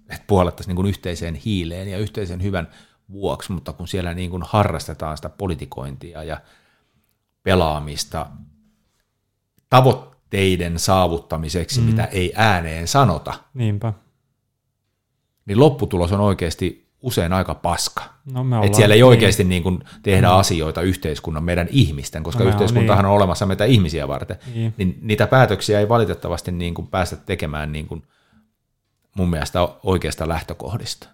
että puolettaisiin niin yhteiseen hiileen ja yhteisen hyvän vuoksi, mutta kun siellä niin kuin harrastetaan sitä politikointia ja pelaamista tavoitteiden saavuttamiseksi, mm. mitä ei ääneen sanota, Niinpä. niin lopputulos on oikeasti usein aika paska. No Et siellä ei oikeasti niin. Niin kuin tehdä mm. asioita yhteiskunnan, meidän ihmisten, koska no yhteiskuntahan on, niin. on olemassa meitä ihmisiä varten, niin. niin niitä päätöksiä ei valitettavasti niin kuin päästä tekemään niin kuin mun mielestä oikeasta lähtökohdista.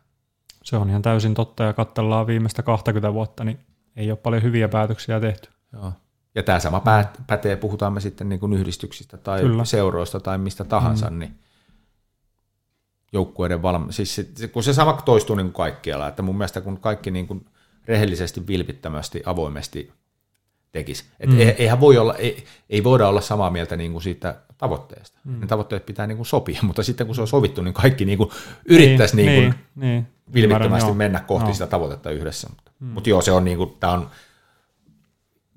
Se on ihan täysin totta, ja katsellaan viimeistä 20 vuotta, niin ei ole paljon hyviä päätöksiä tehty. Joo. Ja tämä sama päät- pätee, puhutaan me sitten niin kuin yhdistyksistä tai Kyllä. seuroista tai mistä tahansa, mm. niin joukkueiden valmi... Siis se, kun se sama toistuu niin kuin kaikkialla, että mun mielestä kun kaikki niin kuin rehellisesti, vilpittömästi, avoimesti tekisi. Et mm. eihän voi olla, ei, ei voida olla samaa mieltä niin kuin siitä tavoitteesta. Mm. Ne tavoitteet pitää niin kuin sopia, mutta sitten kun se on sovittu, niin kaikki niin kuin yrittäisi niin, niin kuin niin, niin. vilpittömästi Ymmärrän, mennä kohti joo. sitä tavoitetta yhdessä. Mutta, mm. mutta joo, se on niin kuin, tämä on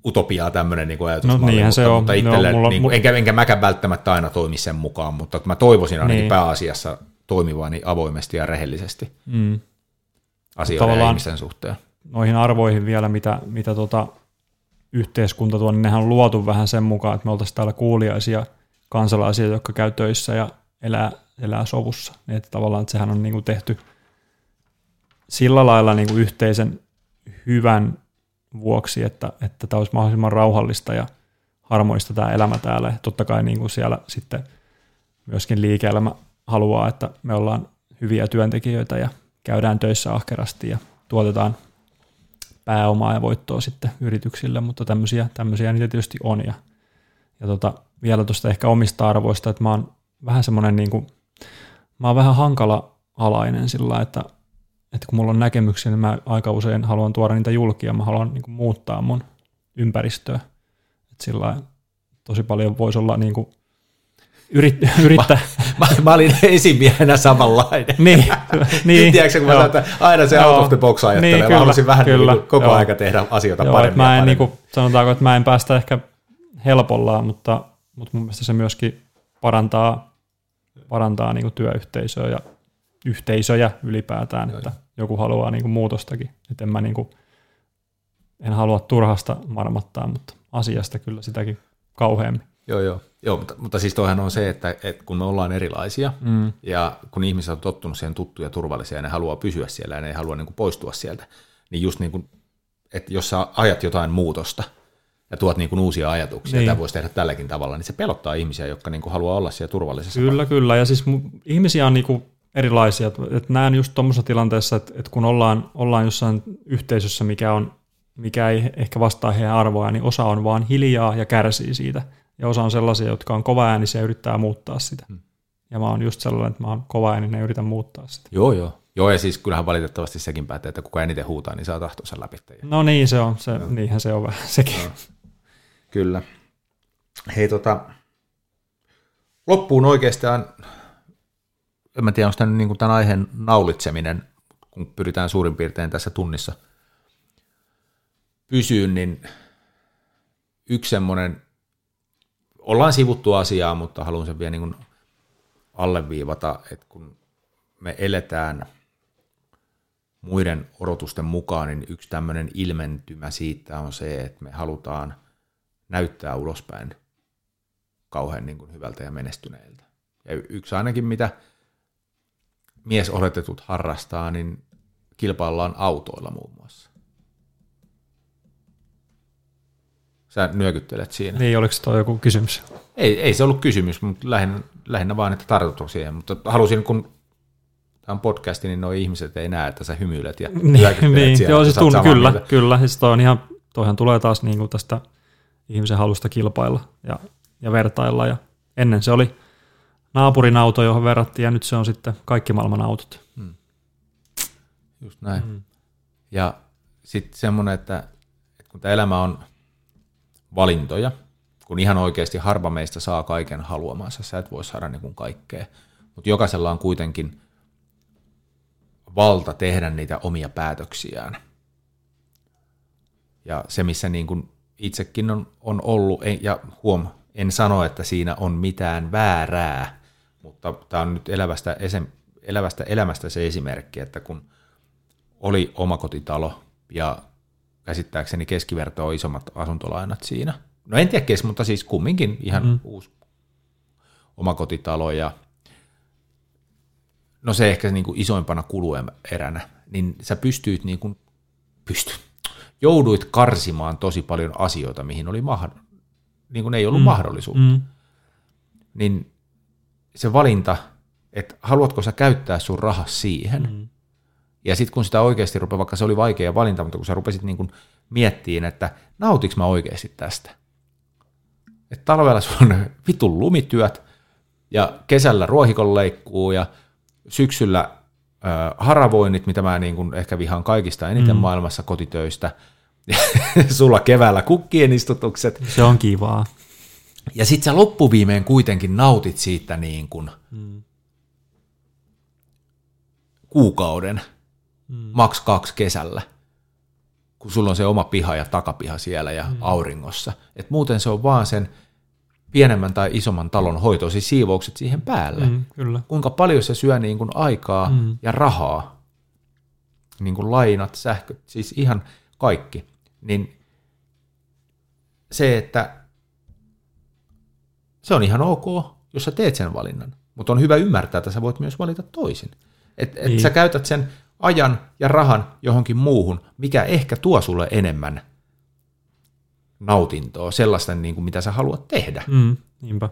utopiaa tämmöinen niin kuin ajatusmalli, no, mutta, se on. mutta itselle, no, mulla, niin kuin, enkä, enkä mäkään välttämättä aina toimi sen mukaan, mutta mä toivoisin ainakin niin. pääasiassa toimivani niin avoimesti ja rehellisesti mm. asioiden ja ihmisten suhteen. Noihin arvoihin vielä, mitä, mitä tota yhteiskunta tuo, niin nehän on luotu vähän sen mukaan, että me oltaisiin täällä kuuliaisia kansalaisia, jotka käy töissä ja elää, elää sovussa. Niin, että tavallaan että sehän on niin kuin tehty sillä lailla niin kuin yhteisen hyvän vuoksi, että, että tämä olisi mahdollisimman rauhallista ja harmoista tämä elämä täällä. Totta kai niin kuin siellä sitten – myöskin liike-elämä haluaa, että me ollaan hyviä työntekijöitä ja käydään töissä ahkerasti ja tuotetaan pääomaa ja voittoa sitten yrityksille, mutta tämmöisiä, tämmöisiä niitä tietysti on. Ja, ja tota, vielä tuosta ehkä omista arvoista, että mä oon vähän semmoinen niin kuin, mä oon vähän hankala alainen sillä että, että kun mulla on näkemyksiä, niin mä aika usein haluan tuoda niitä julkia, mä haluan niin kuin, muuttaa mun ympäristöä. Että sillä tosi paljon voisi olla niin kuin, yrit, yrittää. Mä, mä, mä, olin esimiehenä samanlainen. niin, niin. Tiedätkö, kun mä sanoin, että aina se out of the box ajattelee. Niin, kyllä, mä haluaisin vähän kyllä, niin koko joo. aika tehdä asioita joo, paremmin. Mä en, niin kuin, sanotaanko, että mä en päästä ehkä helpolla, mutta, mutta mun mielestä se myöskin parantaa, parantaa niin kuin työyhteisöä ja yhteisöjä ylipäätään, joo, että joku haluaa niin kuin muutostakin. Että en mä niin kuin, en halua turhasta marmattaa, mutta asiasta kyllä sitäkin kauheammin. Joo, joo. Joo, mutta, mutta siis toihan on se, että, että kun me ollaan erilaisia mm. ja kun ihmiset on tottunut siihen tuttuja ja turvallisia ja ne haluaa pysyä siellä ja ne ei halua niin kuin poistua sieltä, niin just niin kuin, että jos sä ajat jotain muutosta ja tuot niin kuin uusia ajatuksia, niin. tämä voisi tehdä tälläkin tavalla, niin se pelottaa ihmisiä, jotka niin kuin haluaa olla siellä turvallisessa Kyllä, paikassa. kyllä. Ja siis ihmisiä on niin kuin erilaisia. Että näen just tuommoisessa tilanteessa, että, että kun ollaan, ollaan jossain yhteisössä, mikä, on, mikä ei ehkä vastaa heidän arvoa, niin osa on vaan hiljaa ja kärsii siitä – ja osa on sellaisia, jotka on kova äänisiä ja yrittää muuttaa sitä. Hmm. Ja mä oon just sellainen, että mä oon kova ääninen ja yritän muuttaa sitä. Joo, joo. Joo, ja siis kyllähän valitettavasti sekin päättää, että kuka eniten huutaa, niin saa tahtonsa läpi. No niin, se on. Se, niinhän se on vähän sekin. Joo. Kyllä. Hei tota, loppuun oikeastaan, en mä tiedä, onko tämä niin tämän aiheen naulitseminen, kun pyritään suurin piirtein tässä tunnissa pysyyn, niin yksi semmoinen ollaan sivuttu asiaa, mutta haluan sen vielä niin alleviivata, että kun me eletään muiden odotusten mukaan, niin yksi tämmöinen ilmentymä siitä on se, että me halutaan näyttää ulospäin kauhean niin kuin hyvältä ja menestyneiltä. Ja yksi ainakin, mitä mies oletetut harrastaa, niin kilpaillaan autoilla muun muassa. Sä nyökyttelet siinä. Niin, oliko toi joku kysymys? Ei, ei se ollut kysymys, mutta lähinnä, lähinnä vaan, että tartutko siihen. Mutta halusin, kun tämä on podcasti, niin nuo ihmiset ei näe, että sä hymyilet ja niin, niin. siellä. Joo, siis tunn, kyllä, mieltä. kyllä. Siis toi on ihan, toihan tulee taas niin kuin tästä ihmisen halusta kilpailla ja, ja vertailla. Ja ennen se oli naapurin auto, johon verrattiin, ja nyt se on sitten kaikki maailman autot. Hmm. Just näin. Hmm. Ja sitten semmoinen, että, että kun tämä elämä on valintoja, kun ihan oikeasti harva meistä saa kaiken haluamansa, sä et voi saada niin kuin kaikkea, mutta jokaisella on kuitenkin valta tehdä niitä omia päätöksiään. Ja se, missä niin kuin itsekin on, on ollut, ja huom, en sano, että siinä on mitään väärää, mutta tämä on nyt elävästä, elävästä elämästä se esimerkki, että kun oli omakotitalo ja käsittääkseni keskiverto on isommat asuntolainat siinä. No en tiedä kes, mutta siis kumminkin ihan mm. uusi omakotitalo ja no se ehkä niin kuin isoimpana kulueränä, niin sä pystyit niin kuin, pysty, jouduit karsimaan tosi paljon asioita, mihin oli mahd- niin kuin ei ollut mm. mahdollisuutta. Mm. Niin se valinta, että haluatko sä käyttää sun rahas siihen, mm. Ja sitten kun sitä oikeasti rupeaa, vaikka se oli vaikea valinta, mutta kun sä rupesit niin kuin miettiin, että nautiks mä oikeasti tästä. Että talvella sulla on vitun lumityöt ja kesällä ruohikon leikkuu ja syksyllä äh, haravoinnit, mitä mä niin kuin ehkä vihaan kaikista eniten mm. maailmassa kotitöistä. sulla keväällä kukkien istutukset. Se on kivaa. Ja sit sä loppuviimeen kuitenkin nautit siitä niin kuin mm. kuukauden – mm. maks kaksi kesällä, kun sulla on se oma piha ja takapiha siellä ja mm. auringossa. Et muuten se on vaan sen pienemmän tai isomman talon hoito, siis siivoukset siihen päälle. Mm, kyllä. Kuinka paljon se syö niin kuin aikaa mm. ja rahaa, niin kuin lainat, sähköt, siis ihan kaikki. Niin se, että se on ihan ok, jos sä teet sen valinnan, mutta on hyvä ymmärtää, että sä voit myös valita toisin. Että et niin. sä käytät sen ajan ja rahan johonkin muuhun, mikä ehkä tuo sulle enemmän nautintoa, sellaista niin kuin mitä sä haluat tehdä. Mm, niinpä.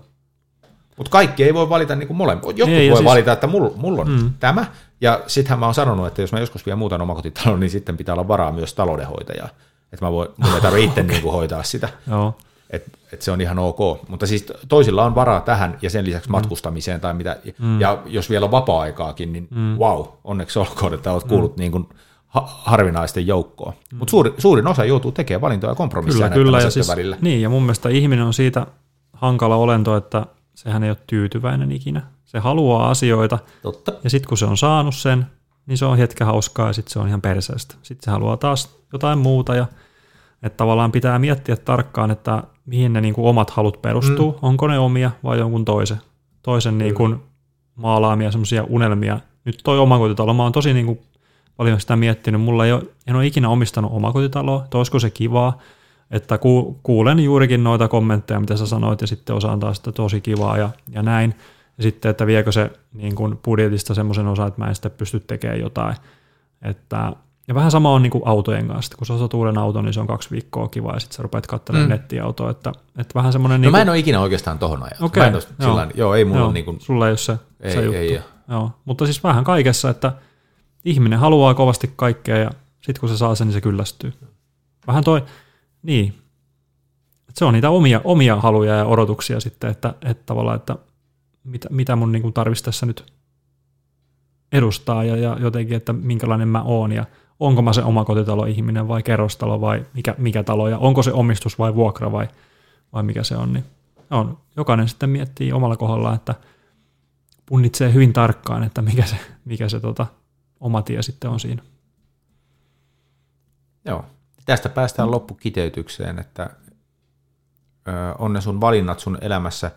Mutta kaikki ei voi valita niin kuin molemmat. Jotkut Ei, ja voi siis- valita, että mulla, mulla on mm. tämä, ja sittenhän mä oon sanonut, että jos mä joskus vielä muutan omakotitalon, niin sitten pitää olla varaa myös taloudenhoitajaa. Että mä voin, mun ei tarvitse itse niin kuin hoitaa sitä. Joo. Että et se on ihan ok. Mutta siis toisilla on varaa tähän ja sen lisäksi matkustamiseen tai mitä. Mm. Ja jos vielä on vapaa-aikaakin, niin mm. wow, onneksi olkoon, että olet kuullut mm. niin kuin ha- harvinaisten joukkoon. Mm. Mutta suuri, suurin osa joutuu tekemään valintoja ja kompromisseja Kyllä, kyllä. Ja siis, välillä. niin, ja mun mielestä ihminen on siitä hankala olento, että sehän ei ole tyytyväinen ikinä. Se haluaa asioita, Totta. ja sitten kun se on saanut sen, niin se on hetken hauskaa, ja sitten se on ihan perseestä. Sitten se haluaa taas jotain muuta, ja että tavallaan pitää miettiä tarkkaan, että mihin ne niin kuin omat halut perustuu. Mm. Onko ne omia vai jonkun toisen, toisen niin kuin maalaamia semmoisia unelmia. Nyt toi omakotitalo, mä oon tosi niin kuin paljon sitä miettinyt. Mulla ei ole, en ole ikinä omistanut omakotitaloa, että olisiko se kivaa. Että ku, kuulen juurikin noita kommentteja, mitä sä sanoit, ja sitten osaan taas, että tosi kivaa ja, ja näin. Ja sitten, että viekö se niin kuin budjetista semmoisen osa, että mä en sitten pysty tekemään jotain. Että, ja vähän sama on niin kuin autojen kanssa. Kun sä osat uuden auton, niin se on kaksi viikkoa kiva, ja sitten sä rupeat katselemaan mm. nettiautoa. Että, että vähän semmoinen... No niin mä en ole ikinä oikeastaan tohon ajan. Okei, Mä en ole joo. sillain, joo, ei mulla joo, niin kuin, Sulla ei ole se, ei, se juttu. ei, ei. Joo. Mutta siis vähän kaikessa, että ihminen haluaa kovasti kaikkea ja sitten kun se saa sen, niin se kyllästyy. Vähän toi, niin. Se on niitä omia, omia haluja ja odotuksia sitten, että, että tavallaan, että mitä, mitä mun niin tarvitsisi tässä nyt edustaa ja, ja jotenkin, että minkälainen mä oon ja onko mä se omakotitalo-ihminen vai kerrostalo vai mikä, mikä talo ja onko se omistus vai vuokra vai, vai mikä se on. Niin on. Jokainen sitten miettii omalla kohdallaan, että punnitsee hyvin tarkkaan, että mikä se, mikä se tota, oma tie sitten on siinä. Joo. Tästä päästään loppukiteytykseen, että on ne sun valinnat sun elämässä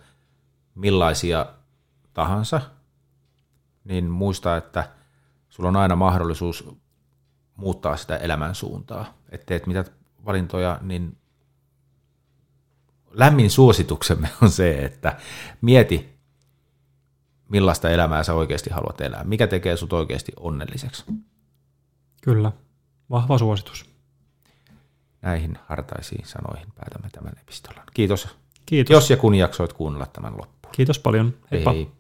millaisia tahansa, niin muista, että sulla on aina mahdollisuus muuttaa sitä elämän suuntaa. Että teet mitä valintoja, niin lämmin suosituksemme on se, että mieti, millaista elämää sä oikeasti haluat elää. Mikä tekee sut oikeasti onnelliseksi. Kyllä, vahva suositus. Näihin hartaisiin sanoihin päätämme tämän epistolan. Kiitos, Kiitos. jos ja kun jaksoit kuunnella tämän loppuun. Kiitos paljon. Heippa. Hei.